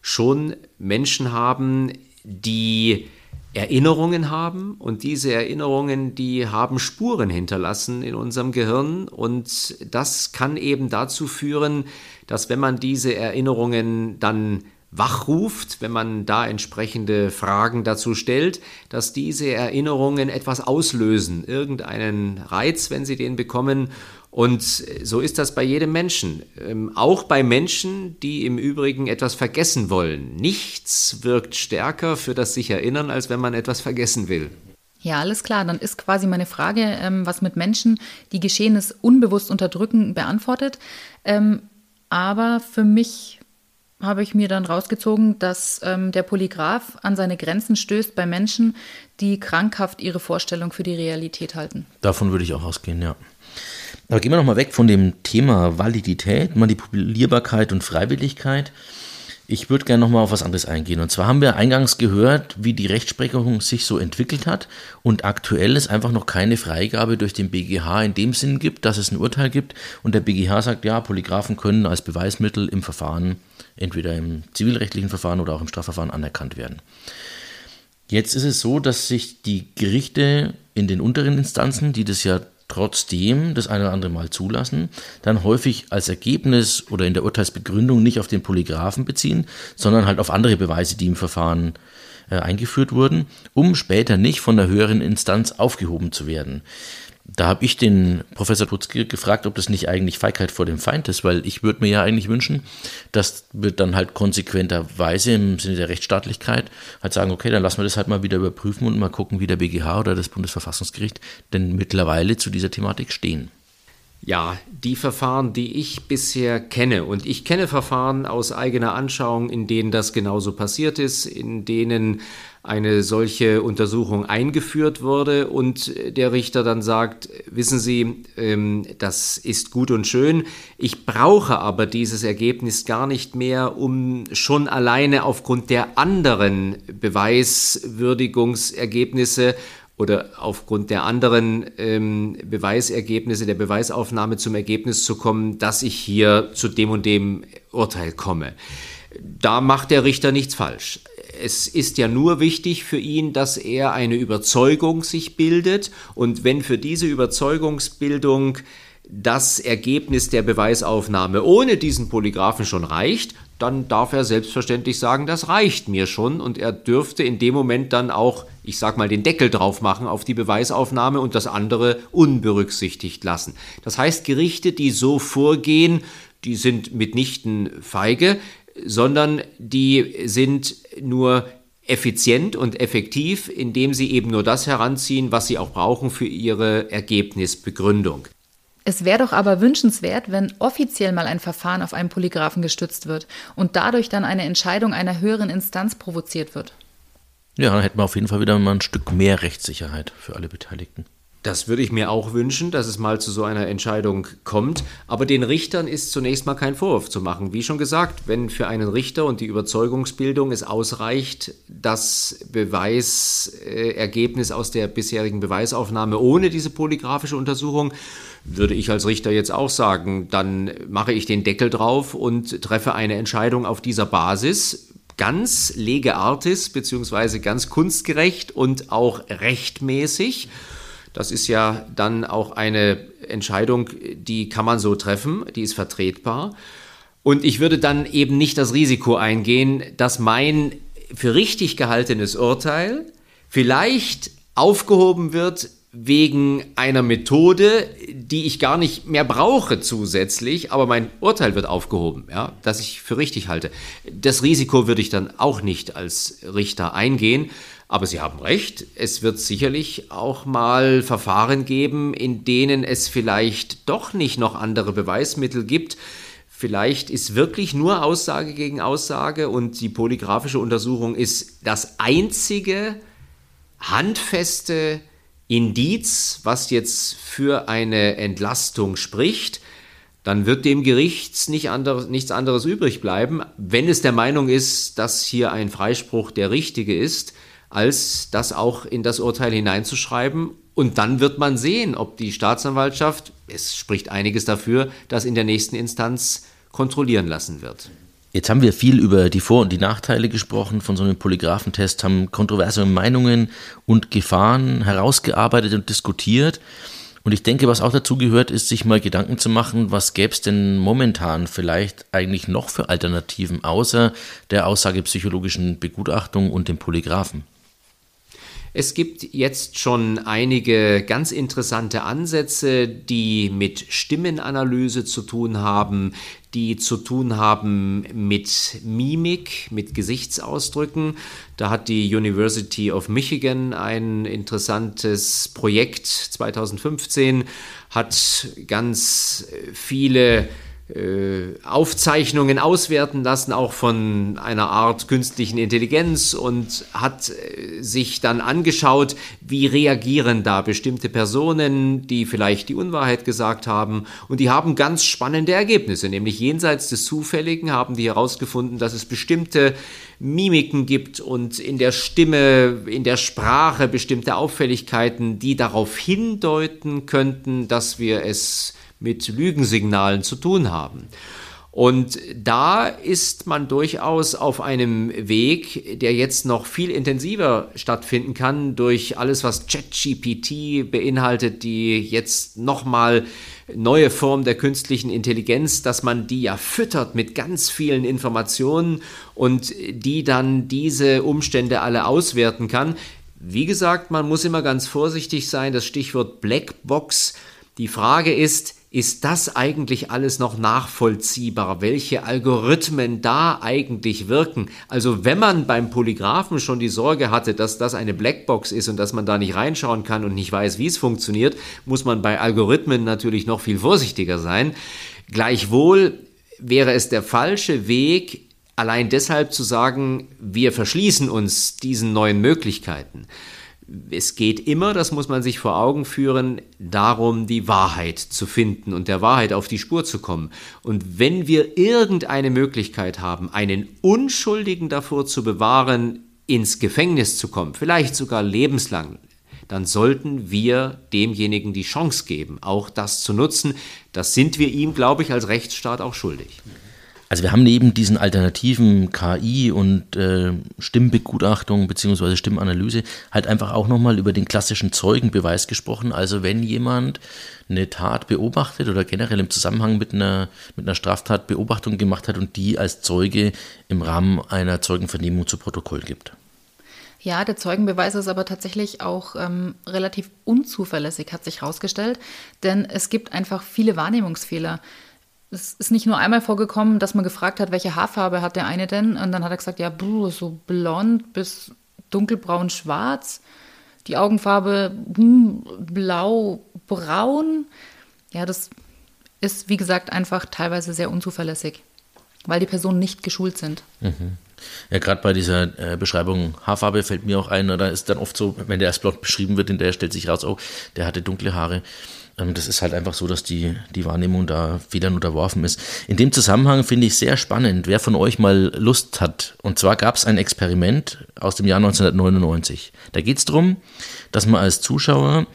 Speaker 1: schon Menschen haben, die Erinnerungen haben und diese Erinnerungen, die haben Spuren hinterlassen in unserem Gehirn und das kann eben dazu führen, dass wenn man diese Erinnerungen dann wachruft, wenn man da entsprechende Fragen dazu stellt, dass diese Erinnerungen etwas auslösen, irgendeinen Reiz, wenn sie den bekommen und so ist das bei jedem Menschen. Ähm, auch bei Menschen, die im Übrigen etwas vergessen wollen. Nichts wirkt stärker für das sich erinnern, als wenn man etwas vergessen will.
Speaker 2: Ja, alles klar. Dann ist quasi meine Frage, ähm, was mit Menschen, die Geschehenes unbewusst unterdrücken, beantwortet. Ähm, aber für mich habe ich mir dann rausgezogen, dass ähm, der Polygraph an seine Grenzen stößt bei Menschen, die krankhaft ihre Vorstellung für die Realität halten.
Speaker 3: Davon würde ich auch ausgehen, ja. Aber gehen wir nochmal weg von dem Thema Validität, Manipulierbarkeit und Freiwilligkeit. Ich würde gerne nochmal auf was anderes eingehen. Und zwar haben wir eingangs gehört, wie die Rechtsprechung sich so entwickelt hat. Und aktuell es einfach noch keine Freigabe durch den BGH in dem Sinn gibt, dass es ein Urteil gibt. Und der BGH sagt, ja, Polygraphen können als Beweismittel im Verfahren, entweder im zivilrechtlichen Verfahren oder auch im Strafverfahren anerkannt werden. Jetzt ist es so, dass sich die Gerichte in den unteren Instanzen, die das ja trotzdem das eine oder andere Mal zulassen, dann häufig als Ergebnis oder in der Urteilsbegründung nicht auf den Polygraphen beziehen, sondern halt auf andere Beweise, die im Verfahren äh, eingeführt wurden, um später nicht von der höheren Instanz aufgehoben zu werden da habe ich den Professor Putzke gefragt, ob das nicht eigentlich Feigheit vor dem Feind ist, weil ich würde mir ja eigentlich wünschen, dass wir dann halt konsequenterweise im Sinne der Rechtsstaatlichkeit halt sagen, okay, dann lassen wir das halt mal wieder überprüfen und mal gucken, wie der BGH oder das Bundesverfassungsgericht denn mittlerweile zu dieser Thematik stehen.
Speaker 1: Ja, die Verfahren, die ich bisher kenne, und ich kenne Verfahren aus eigener Anschauung, in denen das genauso passiert ist, in denen eine solche Untersuchung eingeführt wurde und der Richter dann sagt, wissen Sie, ähm, das ist gut und schön, ich brauche aber dieses Ergebnis gar nicht mehr, um schon alleine aufgrund der anderen Beweiswürdigungsergebnisse oder aufgrund der anderen ähm, Beweisergebnisse, der Beweisaufnahme zum Ergebnis zu kommen, dass ich hier zu dem und dem Urteil komme. Da macht der Richter nichts falsch. Es ist ja nur wichtig für ihn, dass er eine Überzeugung sich bildet und wenn für diese Überzeugungsbildung das Ergebnis der Beweisaufnahme ohne diesen Polygraphen schon reicht, dann darf er selbstverständlich sagen, das reicht mir schon und er dürfte in dem Moment dann auch, ich sag mal, den Deckel drauf machen auf die Beweisaufnahme und das andere unberücksichtigt lassen. Das heißt, Gerichte, die so vorgehen, die sind mitnichten feige, sondern die sind nur effizient und effektiv, indem sie eben nur das heranziehen, was sie auch brauchen für ihre Ergebnisbegründung.
Speaker 2: Es wäre doch aber wünschenswert, wenn offiziell mal ein Verfahren auf einen Polygraphen gestützt wird und dadurch dann eine Entscheidung einer höheren Instanz provoziert wird.
Speaker 3: Ja, dann hätten wir auf jeden Fall wieder mal ein Stück mehr Rechtssicherheit für alle Beteiligten.
Speaker 1: Das würde ich mir auch wünschen, dass es mal zu so einer Entscheidung kommt. Aber den Richtern ist zunächst mal kein Vorwurf zu machen. Wie schon gesagt, wenn für einen Richter und die Überzeugungsbildung es ausreicht, das Beweisergebnis aus der bisherigen Beweisaufnahme ohne diese polygraphische Untersuchung, würde ich als Richter jetzt auch sagen, dann mache ich den Deckel drauf und treffe eine Entscheidung auf dieser Basis ganz lege artis, beziehungsweise ganz kunstgerecht und auch rechtmäßig. Das ist ja dann auch eine Entscheidung, die kann man so treffen, die ist vertretbar. Und ich würde dann eben nicht das Risiko eingehen, dass mein für richtig gehaltenes Urteil vielleicht aufgehoben wird wegen einer Methode, die ich gar nicht mehr brauche zusätzlich, aber mein Urteil wird aufgehoben, ja, das ich für richtig halte. Das Risiko würde ich dann auch nicht als Richter eingehen. Aber Sie haben recht, es wird sicherlich auch mal Verfahren geben, in denen es vielleicht doch nicht noch andere Beweismittel gibt. Vielleicht ist wirklich nur Aussage gegen Aussage und die polygraphische Untersuchung ist das einzige handfeste Indiz, was jetzt für eine Entlastung spricht dann wird dem Gericht nicht anderes, nichts anderes übrig bleiben, wenn es der Meinung ist, dass hier ein Freispruch der richtige ist, als das auch in das Urteil hineinzuschreiben. Und dann wird man sehen, ob die Staatsanwaltschaft, es spricht einiges dafür, das in der nächsten Instanz kontrollieren lassen wird.
Speaker 3: Jetzt haben wir viel über die Vor- und die Nachteile gesprochen von so einem Polygraphentest, haben kontroverse Meinungen und Gefahren herausgearbeitet und diskutiert. Und ich denke, was auch dazu gehört, ist, sich mal Gedanken zu machen, was gäbe es denn momentan vielleicht eigentlich noch für Alternativen außer der aussagepsychologischen Begutachtung und dem Polygraphen.
Speaker 1: Es gibt jetzt schon einige ganz interessante Ansätze, die mit Stimmenanalyse zu tun haben, die zu tun haben mit Mimik, mit Gesichtsausdrücken. Da hat die University of Michigan ein interessantes Projekt 2015, hat ganz viele äh, Aufzeichnungen auswerten lassen, auch von einer Art künstlichen Intelligenz und hat äh, sich dann angeschaut, wie reagieren da bestimmte Personen, die vielleicht die Unwahrheit gesagt haben. Und die haben ganz spannende Ergebnisse, nämlich jenseits des Zufälligen haben die herausgefunden, dass es bestimmte Mimiken gibt und in der Stimme, in der Sprache bestimmte Auffälligkeiten, die darauf hindeuten könnten, dass wir es mit Lügensignalen zu tun haben. Und da ist man durchaus auf einem Weg, der jetzt noch viel intensiver stattfinden kann durch alles, was ChatGPT beinhaltet, die jetzt nochmal neue Form der künstlichen Intelligenz, dass man die ja füttert mit ganz vielen Informationen und die dann diese Umstände alle auswerten kann. Wie gesagt, man muss immer ganz vorsichtig sein, das Stichwort Blackbox. Die Frage ist, ist das eigentlich alles noch nachvollziehbar, welche Algorithmen da eigentlich wirken. Also wenn man beim Polygraphen schon die Sorge hatte, dass das eine Blackbox ist und dass man da nicht reinschauen kann und nicht weiß, wie es funktioniert, muss man bei Algorithmen natürlich noch viel vorsichtiger sein. Gleichwohl wäre es der falsche Weg, allein deshalb zu sagen, wir verschließen uns diesen neuen Möglichkeiten es geht immer, das muss man sich vor Augen führen, darum, die Wahrheit zu finden und der Wahrheit auf die Spur zu kommen. Und wenn wir irgendeine Möglichkeit haben, einen Unschuldigen davor zu bewahren, ins Gefängnis zu kommen, vielleicht sogar lebenslang, dann sollten wir demjenigen die Chance geben, auch das zu nutzen. Das sind wir ihm, glaube ich, als Rechtsstaat auch schuldig.
Speaker 3: Also wir haben neben diesen alternativen KI und äh, Stimmbegutachtung bzw. Stimmanalyse halt einfach auch nochmal über den klassischen Zeugenbeweis gesprochen. Also wenn jemand eine Tat beobachtet oder generell im Zusammenhang mit einer, mit einer Straftat Beobachtung gemacht hat und die als Zeuge im Rahmen einer Zeugenvernehmung zu Protokoll gibt.
Speaker 2: Ja, der Zeugenbeweis ist aber tatsächlich auch ähm, relativ unzuverlässig, hat sich herausgestellt, denn es gibt einfach viele Wahrnehmungsfehler es ist nicht nur einmal vorgekommen, dass man gefragt hat, welche Haarfarbe hat der eine denn? Und dann hat er gesagt, ja, so blond bis dunkelbraun schwarz. Die Augenfarbe hm, blau braun. Ja, das ist, wie gesagt, einfach teilweise sehr unzuverlässig, weil die Personen nicht geschult sind.
Speaker 3: Mhm. Ja, gerade bei dieser äh, Beschreibung Haarfarbe fällt mir auch ein, da ist dann oft so, wenn der blond beschrieben wird, hinterher stellt sich raus, oh, der hatte dunkle Haare. Ähm, das ist halt einfach so, dass die, die Wahrnehmung da Fehlern unterworfen ist. In dem Zusammenhang finde ich sehr spannend, wer von euch mal Lust hat. Und zwar gab es ein Experiment aus dem Jahr 1999. Da geht es darum, dass man als Zuschauer,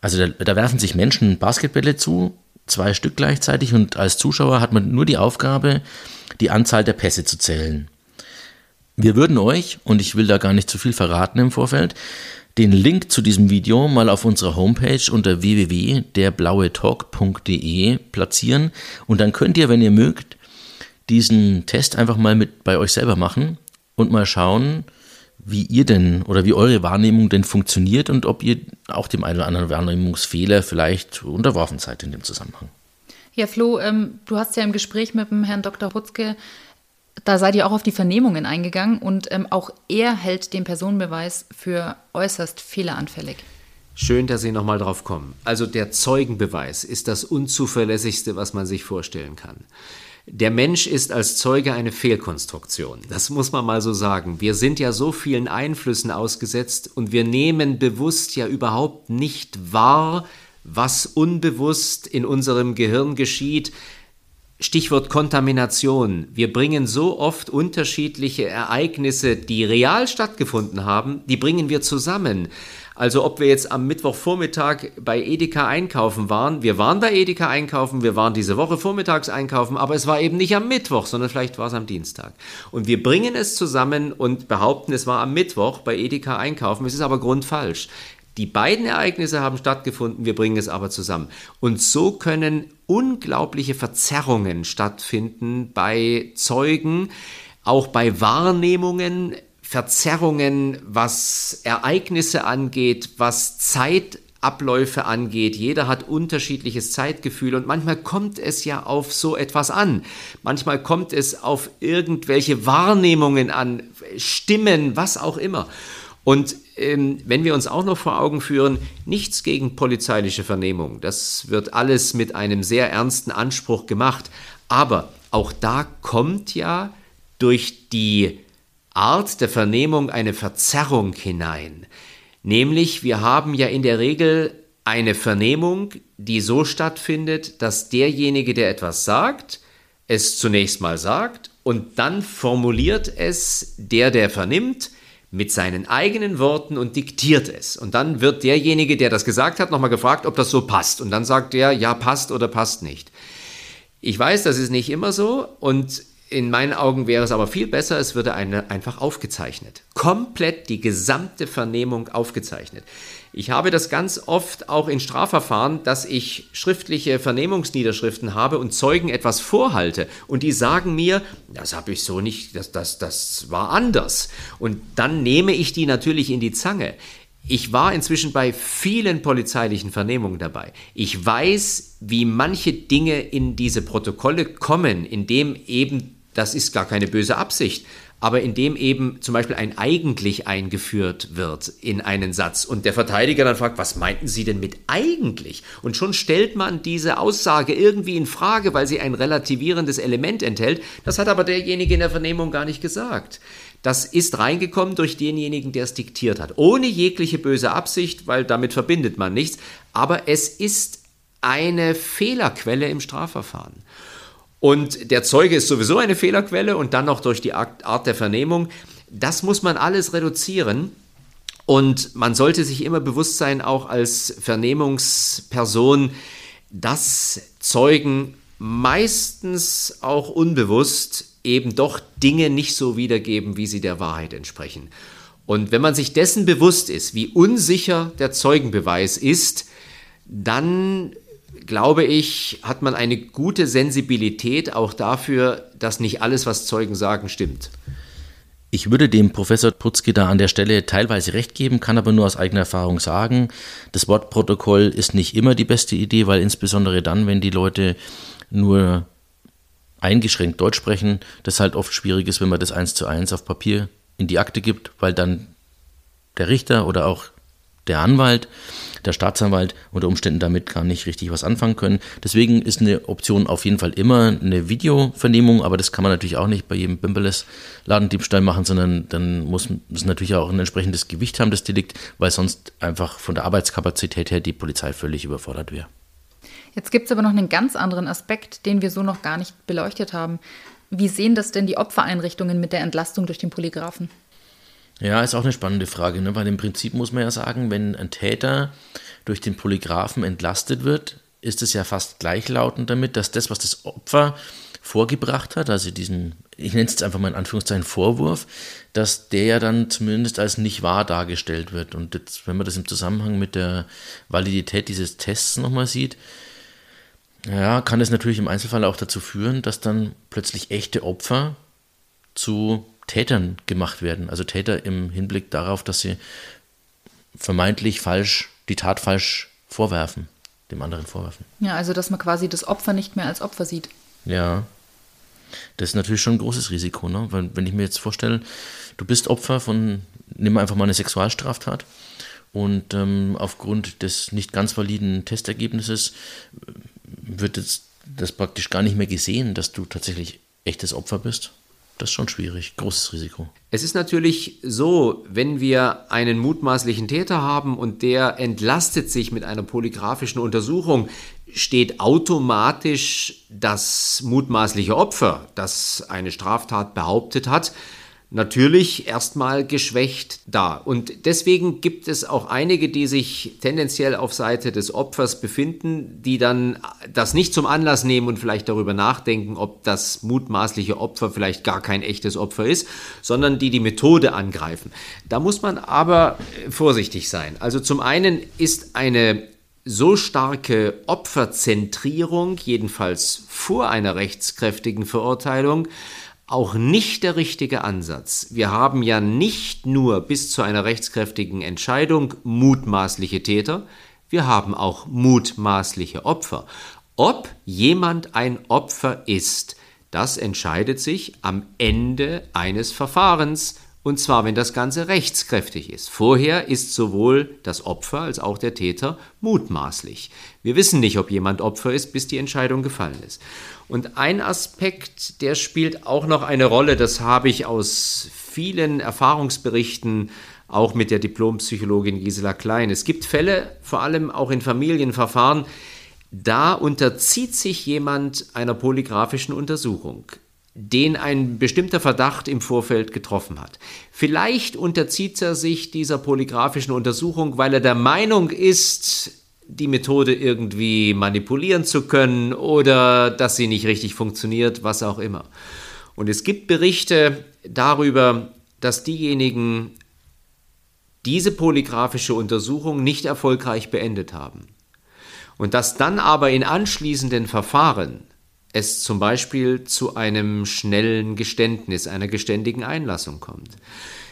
Speaker 3: also da, da werfen sich Menschen Basketbälle zu, zwei Stück gleichzeitig, und als Zuschauer hat man nur die Aufgabe, die Anzahl der Pässe zu zählen. Wir würden euch, und ich will da gar nicht zu viel verraten im Vorfeld, den Link zu diesem Video mal auf unserer Homepage unter www.derblauetalk.de platzieren und dann könnt ihr, wenn ihr mögt, diesen Test einfach mal mit bei euch selber machen und mal schauen, wie ihr denn oder wie eure Wahrnehmung denn funktioniert und ob ihr auch dem einen oder anderen Wahrnehmungsfehler vielleicht unterworfen seid in dem Zusammenhang.
Speaker 2: Ja, Flo, ähm, du hast ja im Gespräch mit dem Herrn Dr. Hutzke da seid ihr auch auf die Vernehmungen eingegangen und ähm, auch er hält den Personenbeweis für äußerst fehleranfällig.
Speaker 1: Schön, dass Sie nochmal drauf kommen. Also der Zeugenbeweis ist das unzuverlässigste, was man sich vorstellen kann. Der Mensch ist als Zeuge eine Fehlkonstruktion. Das muss man mal so sagen. Wir sind ja so vielen Einflüssen ausgesetzt und wir nehmen bewusst ja überhaupt nicht wahr, was unbewusst in unserem Gehirn geschieht, Stichwort Kontamination. Wir bringen so oft unterschiedliche Ereignisse, die real stattgefunden haben, die bringen wir zusammen. Also ob wir jetzt am Mittwochvormittag bei Edeka einkaufen waren, wir waren bei Edeka einkaufen, wir waren diese Woche vormittags einkaufen, aber es war eben nicht am Mittwoch, sondern vielleicht war es am Dienstag. Und wir bringen es zusammen und behaupten, es war am Mittwoch bei Edeka einkaufen. Es ist aber grundfalsch. Die beiden Ereignisse haben stattgefunden, wir bringen es aber zusammen. Und so können unglaubliche Verzerrungen stattfinden bei Zeugen, auch bei Wahrnehmungen, Verzerrungen, was Ereignisse angeht, was Zeitabläufe angeht. Jeder hat unterschiedliches Zeitgefühl und manchmal kommt es ja auf so etwas an. Manchmal kommt es auf irgendwelche Wahrnehmungen an, Stimmen, was auch immer. Und wenn wir uns auch noch vor Augen führen, nichts gegen polizeiliche Vernehmung, das wird alles mit einem sehr ernsten Anspruch gemacht, aber auch da kommt ja durch die Art der Vernehmung eine Verzerrung hinein. Nämlich, wir haben ja in der Regel eine Vernehmung, die so stattfindet, dass derjenige, der etwas sagt, es zunächst mal sagt und dann formuliert es der, der vernimmt, mit seinen eigenen Worten und diktiert es. Und dann wird derjenige, der das gesagt hat, nochmal gefragt, ob das so passt. Und dann sagt er, ja, passt oder passt nicht. Ich weiß, das ist nicht immer so und in meinen Augen wäre es aber viel besser, es würde eine einfach aufgezeichnet. Komplett die gesamte Vernehmung aufgezeichnet. Ich habe das ganz oft auch in Strafverfahren, dass ich schriftliche Vernehmungsniederschriften habe und Zeugen etwas vorhalte und die sagen mir, das habe ich so nicht, das, das, das war anders. Und dann nehme ich die natürlich in die Zange. Ich war inzwischen bei vielen polizeilichen Vernehmungen dabei. Ich weiß, wie manche Dinge in diese Protokolle kommen, indem eben das ist gar keine böse Absicht, aber indem eben zum Beispiel ein eigentlich eingeführt wird in einen Satz und der Verteidiger dann fragt, was meinten Sie denn mit eigentlich? Und schon stellt man diese Aussage irgendwie in Frage, weil sie ein relativierendes Element enthält. Das hat aber derjenige in der Vernehmung gar nicht gesagt. Das ist reingekommen durch denjenigen, der es diktiert hat. Ohne jegliche böse Absicht, weil damit verbindet man nichts. Aber es ist eine Fehlerquelle im Strafverfahren. Und der Zeuge ist sowieso eine Fehlerquelle und dann noch durch die Art der Vernehmung. Das muss man alles reduzieren. Und man sollte sich immer bewusst sein, auch als Vernehmungsperson, dass Zeugen meistens auch unbewusst eben doch Dinge nicht so wiedergeben, wie sie der Wahrheit entsprechen. Und wenn man sich dessen bewusst ist, wie unsicher der Zeugenbeweis ist, dann glaube ich, hat man eine gute Sensibilität auch dafür, dass nicht alles, was Zeugen sagen, stimmt.
Speaker 3: Ich würde dem Professor Putzke da an der Stelle teilweise recht geben, kann aber nur aus eigener Erfahrung sagen, das Wortprotokoll ist nicht immer die beste Idee, weil insbesondere dann, wenn die Leute nur eingeschränkt Deutsch sprechen, das halt oft schwierig ist, wenn man das eins zu eins auf Papier in die Akte gibt, weil dann der Richter oder auch der Anwalt der Staatsanwalt unter Umständen damit gar nicht richtig was anfangen können. Deswegen ist eine Option auf jeden Fall immer eine Videovernehmung, aber das kann man natürlich auch nicht bei jedem Bimbeles Ladendiebstahl machen, sondern dann muss es natürlich auch ein entsprechendes Gewicht haben, das Delikt, weil sonst einfach von der Arbeitskapazität her die Polizei völlig überfordert wäre.
Speaker 2: Jetzt gibt es aber noch einen ganz anderen Aspekt, den wir so noch gar nicht beleuchtet haben. Wie sehen das denn die Opfereinrichtungen mit der Entlastung durch den Polygraphen?
Speaker 3: Ja, ist auch eine spannende Frage, ne? weil im Prinzip muss man ja sagen, wenn ein Täter durch den Polygraphen entlastet wird, ist es ja fast gleichlautend damit, dass das, was das Opfer vorgebracht hat, also diesen, ich nenne es jetzt einfach mal in Anführungszeichen Vorwurf, dass der ja dann zumindest als nicht wahr dargestellt wird. Und jetzt, wenn man das im Zusammenhang mit der Validität dieses Tests nochmal sieht, ja, kann es natürlich im Einzelfall auch dazu führen, dass dann plötzlich echte Opfer zu Tätern gemacht werden. Also Täter im Hinblick darauf, dass sie vermeintlich falsch, die Tat falsch vorwerfen, dem anderen vorwerfen.
Speaker 2: Ja, also dass man quasi das Opfer nicht mehr als Opfer sieht.
Speaker 3: Ja. Das ist natürlich schon ein großes Risiko, ne? Weil, wenn ich mir jetzt vorstelle, du bist Opfer von, nimm einfach mal eine Sexualstraftat und ähm, aufgrund des nicht ganz validen Testergebnisses wird jetzt das praktisch gar nicht mehr gesehen, dass du tatsächlich echtes Opfer bist. Das ist schon schwierig, großes Risiko.
Speaker 1: Es ist natürlich so, wenn wir einen mutmaßlichen Täter haben und der entlastet sich mit einer polygraphischen Untersuchung, steht automatisch das mutmaßliche Opfer, das eine Straftat behauptet hat, natürlich erstmal geschwächt da. Und deswegen gibt es auch einige, die sich tendenziell auf Seite des Opfers befinden, die dann das nicht zum Anlass nehmen und vielleicht darüber nachdenken, ob das mutmaßliche Opfer vielleicht gar kein echtes Opfer ist, sondern die die Methode angreifen. Da muss man aber vorsichtig sein. Also zum einen ist eine so starke Opferzentrierung, jedenfalls vor einer rechtskräftigen Verurteilung, auch nicht der richtige Ansatz. Wir haben ja nicht nur bis zu einer rechtskräftigen Entscheidung mutmaßliche Täter, wir haben auch mutmaßliche Opfer. Ob jemand ein Opfer ist, das entscheidet sich am Ende eines Verfahrens, und zwar wenn das Ganze rechtskräftig ist. Vorher ist sowohl das Opfer als auch der Täter mutmaßlich. Wir wissen nicht, ob jemand Opfer ist, bis die Entscheidung gefallen ist. Und ein Aspekt, der spielt auch noch eine Rolle, das habe ich aus vielen Erfahrungsberichten auch mit der Diplompsychologin Gisela Klein. Es gibt Fälle, vor allem auch in Familienverfahren, da unterzieht sich jemand einer polygraphischen Untersuchung, den ein bestimmter Verdacht im Vorfeld getroffen hat. Vielleicht unterzieht er sich dieser polygraphischen Untersuchung, weil er der Meinung ist, die Methode irgendwie manipulieren zu können oder dass sie nicht richtig funktioniert, was auch immer. Und es gibt Berichte darüber, dass diejenigen diese polygraphische Untersuchung nicht erfolgreich beendet haben. Und dass dann aber in anschließenden Verfahren es zum Beispiel zu einem schnellen Geständnis, einer geständigen Einlassung kommt.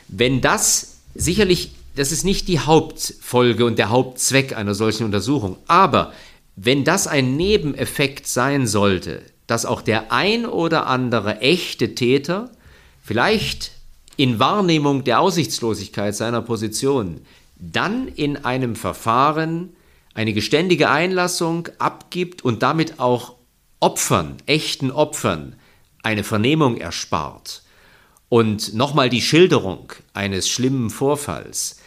Speaker 1: Wenn das sicherlich das ist nicht die Hauptfolge und der Hauptzweck einer solchen Untersuchung. Aber wenn das ein Nebeneffekt sein sollte, dass auch der ein oder andere echte Täter vielleicht in Wahrnehmung der Aussichtslosigkeit seiner Position dann in einem Verfahren eine geständige Einlassung abgibt und damit auch Opfern, echten Opfern, eine Vernehmung erspart und nochmal die Schilderung eines schlimmen Vorfalls,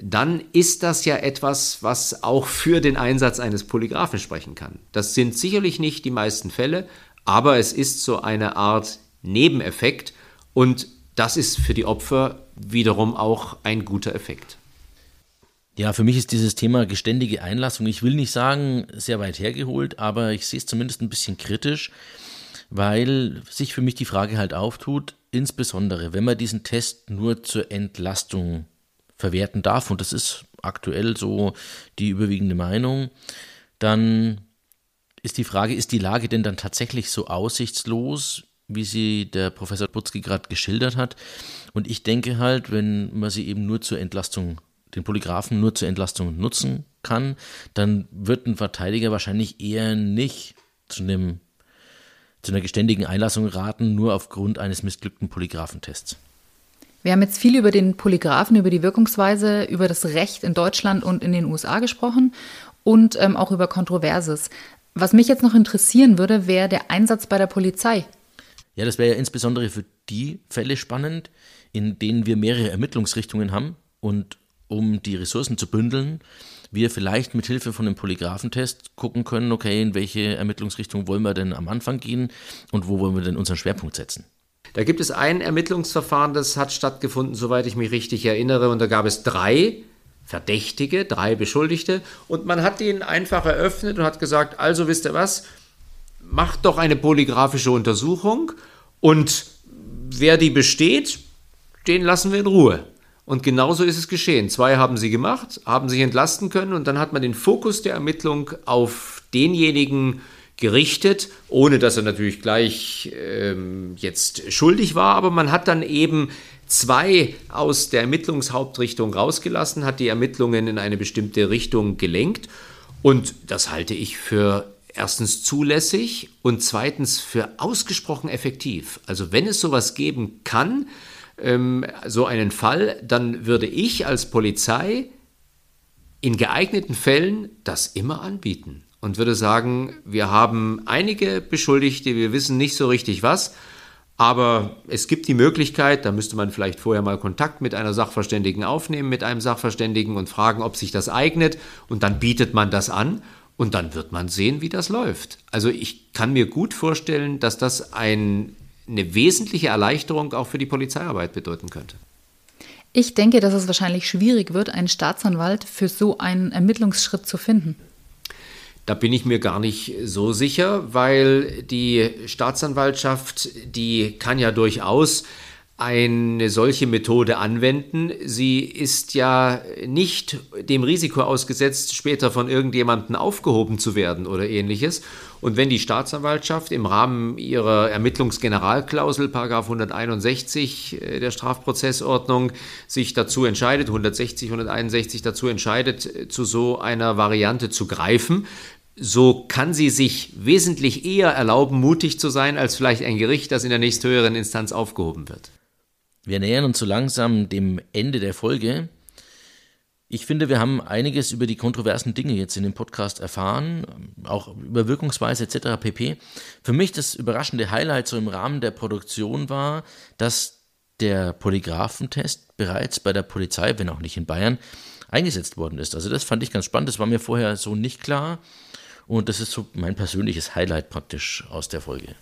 Speaker 1: dann ist das ja etwas, was auch für den Einsatz eines Polygraphen sprechen kann. Das sind sicherlich nicht die meisten Fälle, aber es ist so eine Art Nebeneffekt und das ist für die Opfer wiederum auch ein guter Effekt.
Speaker 3: Ja, für mich ist dieses Thema geständige Einlassung, ich will nicht sagen, sehr weit hergeholt, aber ich sehe es zumindest ein bisschen kritisch, weil sich für mich die Frage halt auftut, insbesondere wenn man diesen Test nur zur Entlastung verwerten darf, und das ist aktuell so die überwiegende Meinung, dann ist die Frage, ist die Lage denn dann tatsächlich so aussichtslos, wie sie der Professor Butzki gerade geschildert hat? Und ich denke halt, wenn man sie eben nur zur Entlastung, den Polygraphen nur zur Entlastung nutzen kann, dann wird ein Verteidiger wahrscheinlich eher nicht zu einem zu einer geständigen Einlassung raten, nur aufgrund eines missglückten Polygraphentests.
Speaker 2: Wir haben jetzt viel über den Polygraphen, über die Wirkungsweise, über das Recht in Deutschland und in den USA gesprochen und ähm, auch über Kontroverses. Was mich jetzt noch interessieren würde, wäre der Einsatz bei der Polizei.
Speaker 3: Ja, das wäre ja insbesondere für die Fälle spannend, in denen wir mehrere Ermittlungsrichtungen haben und um die Ressourcen zu bündeln, wir vielleicht mit Hilfe von einem Polygraphentest gucken können, okay, in welche Ermittlungsrichtung wollen wir denn am Anfang gehen und wo wollen wir denn unseren Schwerpunkt setzen.
Speaker 1: Da gibt es ein Ermittlungsverfahren, das hat stattgefunden, soweit ich mich richtig erinnere, und da gab es drei Verdächtige, drei Beschuldigte, und man hat den einfach eröffnet und hat gesagt, also wisst ihr was, macht doch eine polygraphische Untersuchung und wer die besteht, den lassen wir in Ruhe. Und genauso ist es geschehen. Zwei haben sie gemacht, haben sich entlasten können und dann hat man den Fokus der Ermittlung auf denjenigen gerichtet, ohne dass er natürlich gleich ähm, jetzt schuldig war, aber man hat dann eben zwei aus der Ermittlungshauptrichtung rausgelassen, hat die Ermittlungen in eine bestimmte Richtung gelenkt und das halte ich für erstens zulässig und zweitens für ausgesprochen effektiv. Also wenn es sowas geben kann, ähm, so einen Fall, dann würde ich als Polizei in geeigneten Fällen das immer anbieten und würde sagen, wir haben einige Beschuldigte, wir wissen nicht so richtig was, aber es gibt die Möglichkeit, da müsste man vielleicht vorher mal Kontakt mit einer Sachverständigen aufnehmen, mit einem Sachverständigen und fragen, ob sich das eignet und dann bietet man das an und dann wird man sehen, wie das läuft. Also ich kann mir gut vorstellen, dass das ein eine wesentliche Erleichterung auch für die Polizeiarbeit bedeuten könnte.
Speaker 2: Ich denke, dass es wahrscheinlich schwierig wird, einen Staatsanwalt für so einen Ermittlungsschritt zu finden.
Speaker 1: Da bin ich mir gar nicht so sicher, weil die Staatsanwaltschaft, die kann ja durchaus eine solche Methode anwenden. Sie ist ja nicht dem Risiko ausgesetzt, später von irgendjemandem aufgehoben zu werden oder ähnliches. Und wenn die Staatsanwaltschaft im Rahmen ihrer Ermittlungsgeneralklausel, Paragraph 161 äh, der Strafprozessordnung, sich dazu entscheidet, 160, 161 dazu entscheidet, äh, zu so einer Variante zu greifen, so kann sie sich wesentlich eher erlauben, mutig zu sein, als vielleicht ein Gericht, das in der nächsthöheren Instanz aufgehoben wird.
Speaker 3: Wir nähern uns so langsam dem Ende der Folge. Ich finde, wir haben einiges über die kontroversen Dinge jetzt in dem Podcast erfahren, auch über Wirkungsweise etc. pp. Für mich das überraschende Highlight so im Rahmen der Produktion war, dass der Polygraphentest bereits bei der Polizei, wenn auch nicht in Bayern, eingesetzt worden ist. Also das fand ich ganz spannend, das war mir vorher so nicht klar und das ist so mein persönliches Highlight praktisch aus der Folge.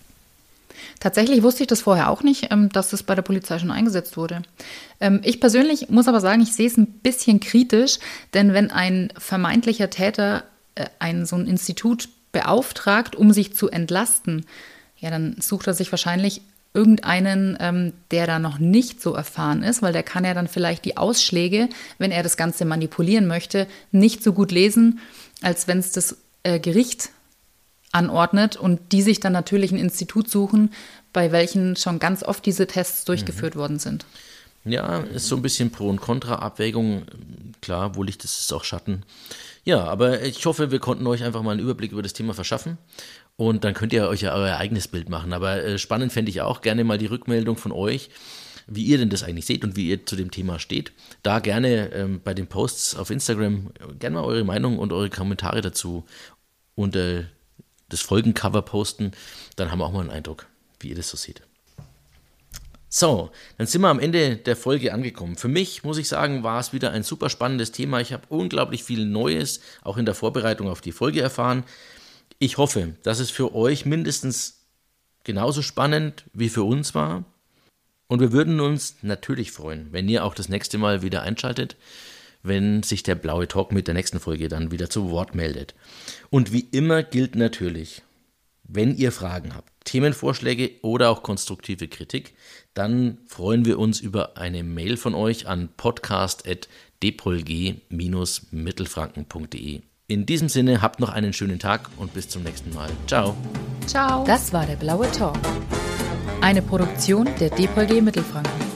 Speaker 2: Tatsächlich wusste ich das vorher auch nicht, ähm, dass es bei der Polizei schon eingesetzt wurde. Ähm, ich persönlich muss aber sagen, ich sehe es ein bisschen kritisch, denn wenn ein vermeintlicher Täter äh, ein so ein Institut beauftragt, um sich zu entlasten, ja, dann sucht er sich wahrscheinlich irgendeinen, ähm, der da noch nicht so erfahren ist, weil der kann ja dann vielleicht die Ausschläge, wenn er das Ganze manipulieren möchte, nicht so gut lesen, als wenn es das äh, Gericht anordnet und die sich dann natürlich ein Institut suchen, bei welchen schon ganz oft diese Tests durchgeführt mhm. worden sind.
Speaker 3: Ja, ist so ein bisschen Pro- und Contra-Abwägung. Klar, wo Licht ist, ist auch Schatten. Ja, aber ich hoffe, wir konnten euch einfach mal einen Überblick über das Thema verschaffen. Und dann könnt ihr euch ja euer eigenes Bild machen. Aber äh, spannend fände ich auch gerne mal die Rückmeldung von euch, wie ihr denn das eigentlich seht und wie ihr zu dem Thema steht. Da gerne ähm, bei den Posts auf Instagram gerne mal eure Meinung und eure Kommentare dazu unter das Folgencover posten, dann haben wir auch mal einen Eindruck, wie ihr das so seht. So, dann sind wir am Ende der Folge angekommen. Für mich, muss ich sagen, war es wieder ein super spannendes Thema. Ich habe unglaublich viel Neues auch in der Vorbereitung auf die Folge erfahren. Ich hoffe, dass es für euch mindestens genauso spannend wie für uns war. Und wir würden uns natürlich freuen, wenn ihr auch das nächste Mal wieder einschaltet wenn sich der blaue Talk mit der nächsten Folge dann wieder zu Wort meldet. Und wie immer gilt natürlich, wenn ihr Fragen habt, Themenvorschläge oder auch konstruktive Kritik, dann freuen wir uns über eine Mail von euch an podcast.dpolg-mittelfranken.de. In diesem Sinne, habt noch einen schönen Tag und bis zum nächsten Mal. Ciao.
Speaker 2: Ciao. Das war der blaue Talk. Eine Produktion der DPolG Mittelfranken.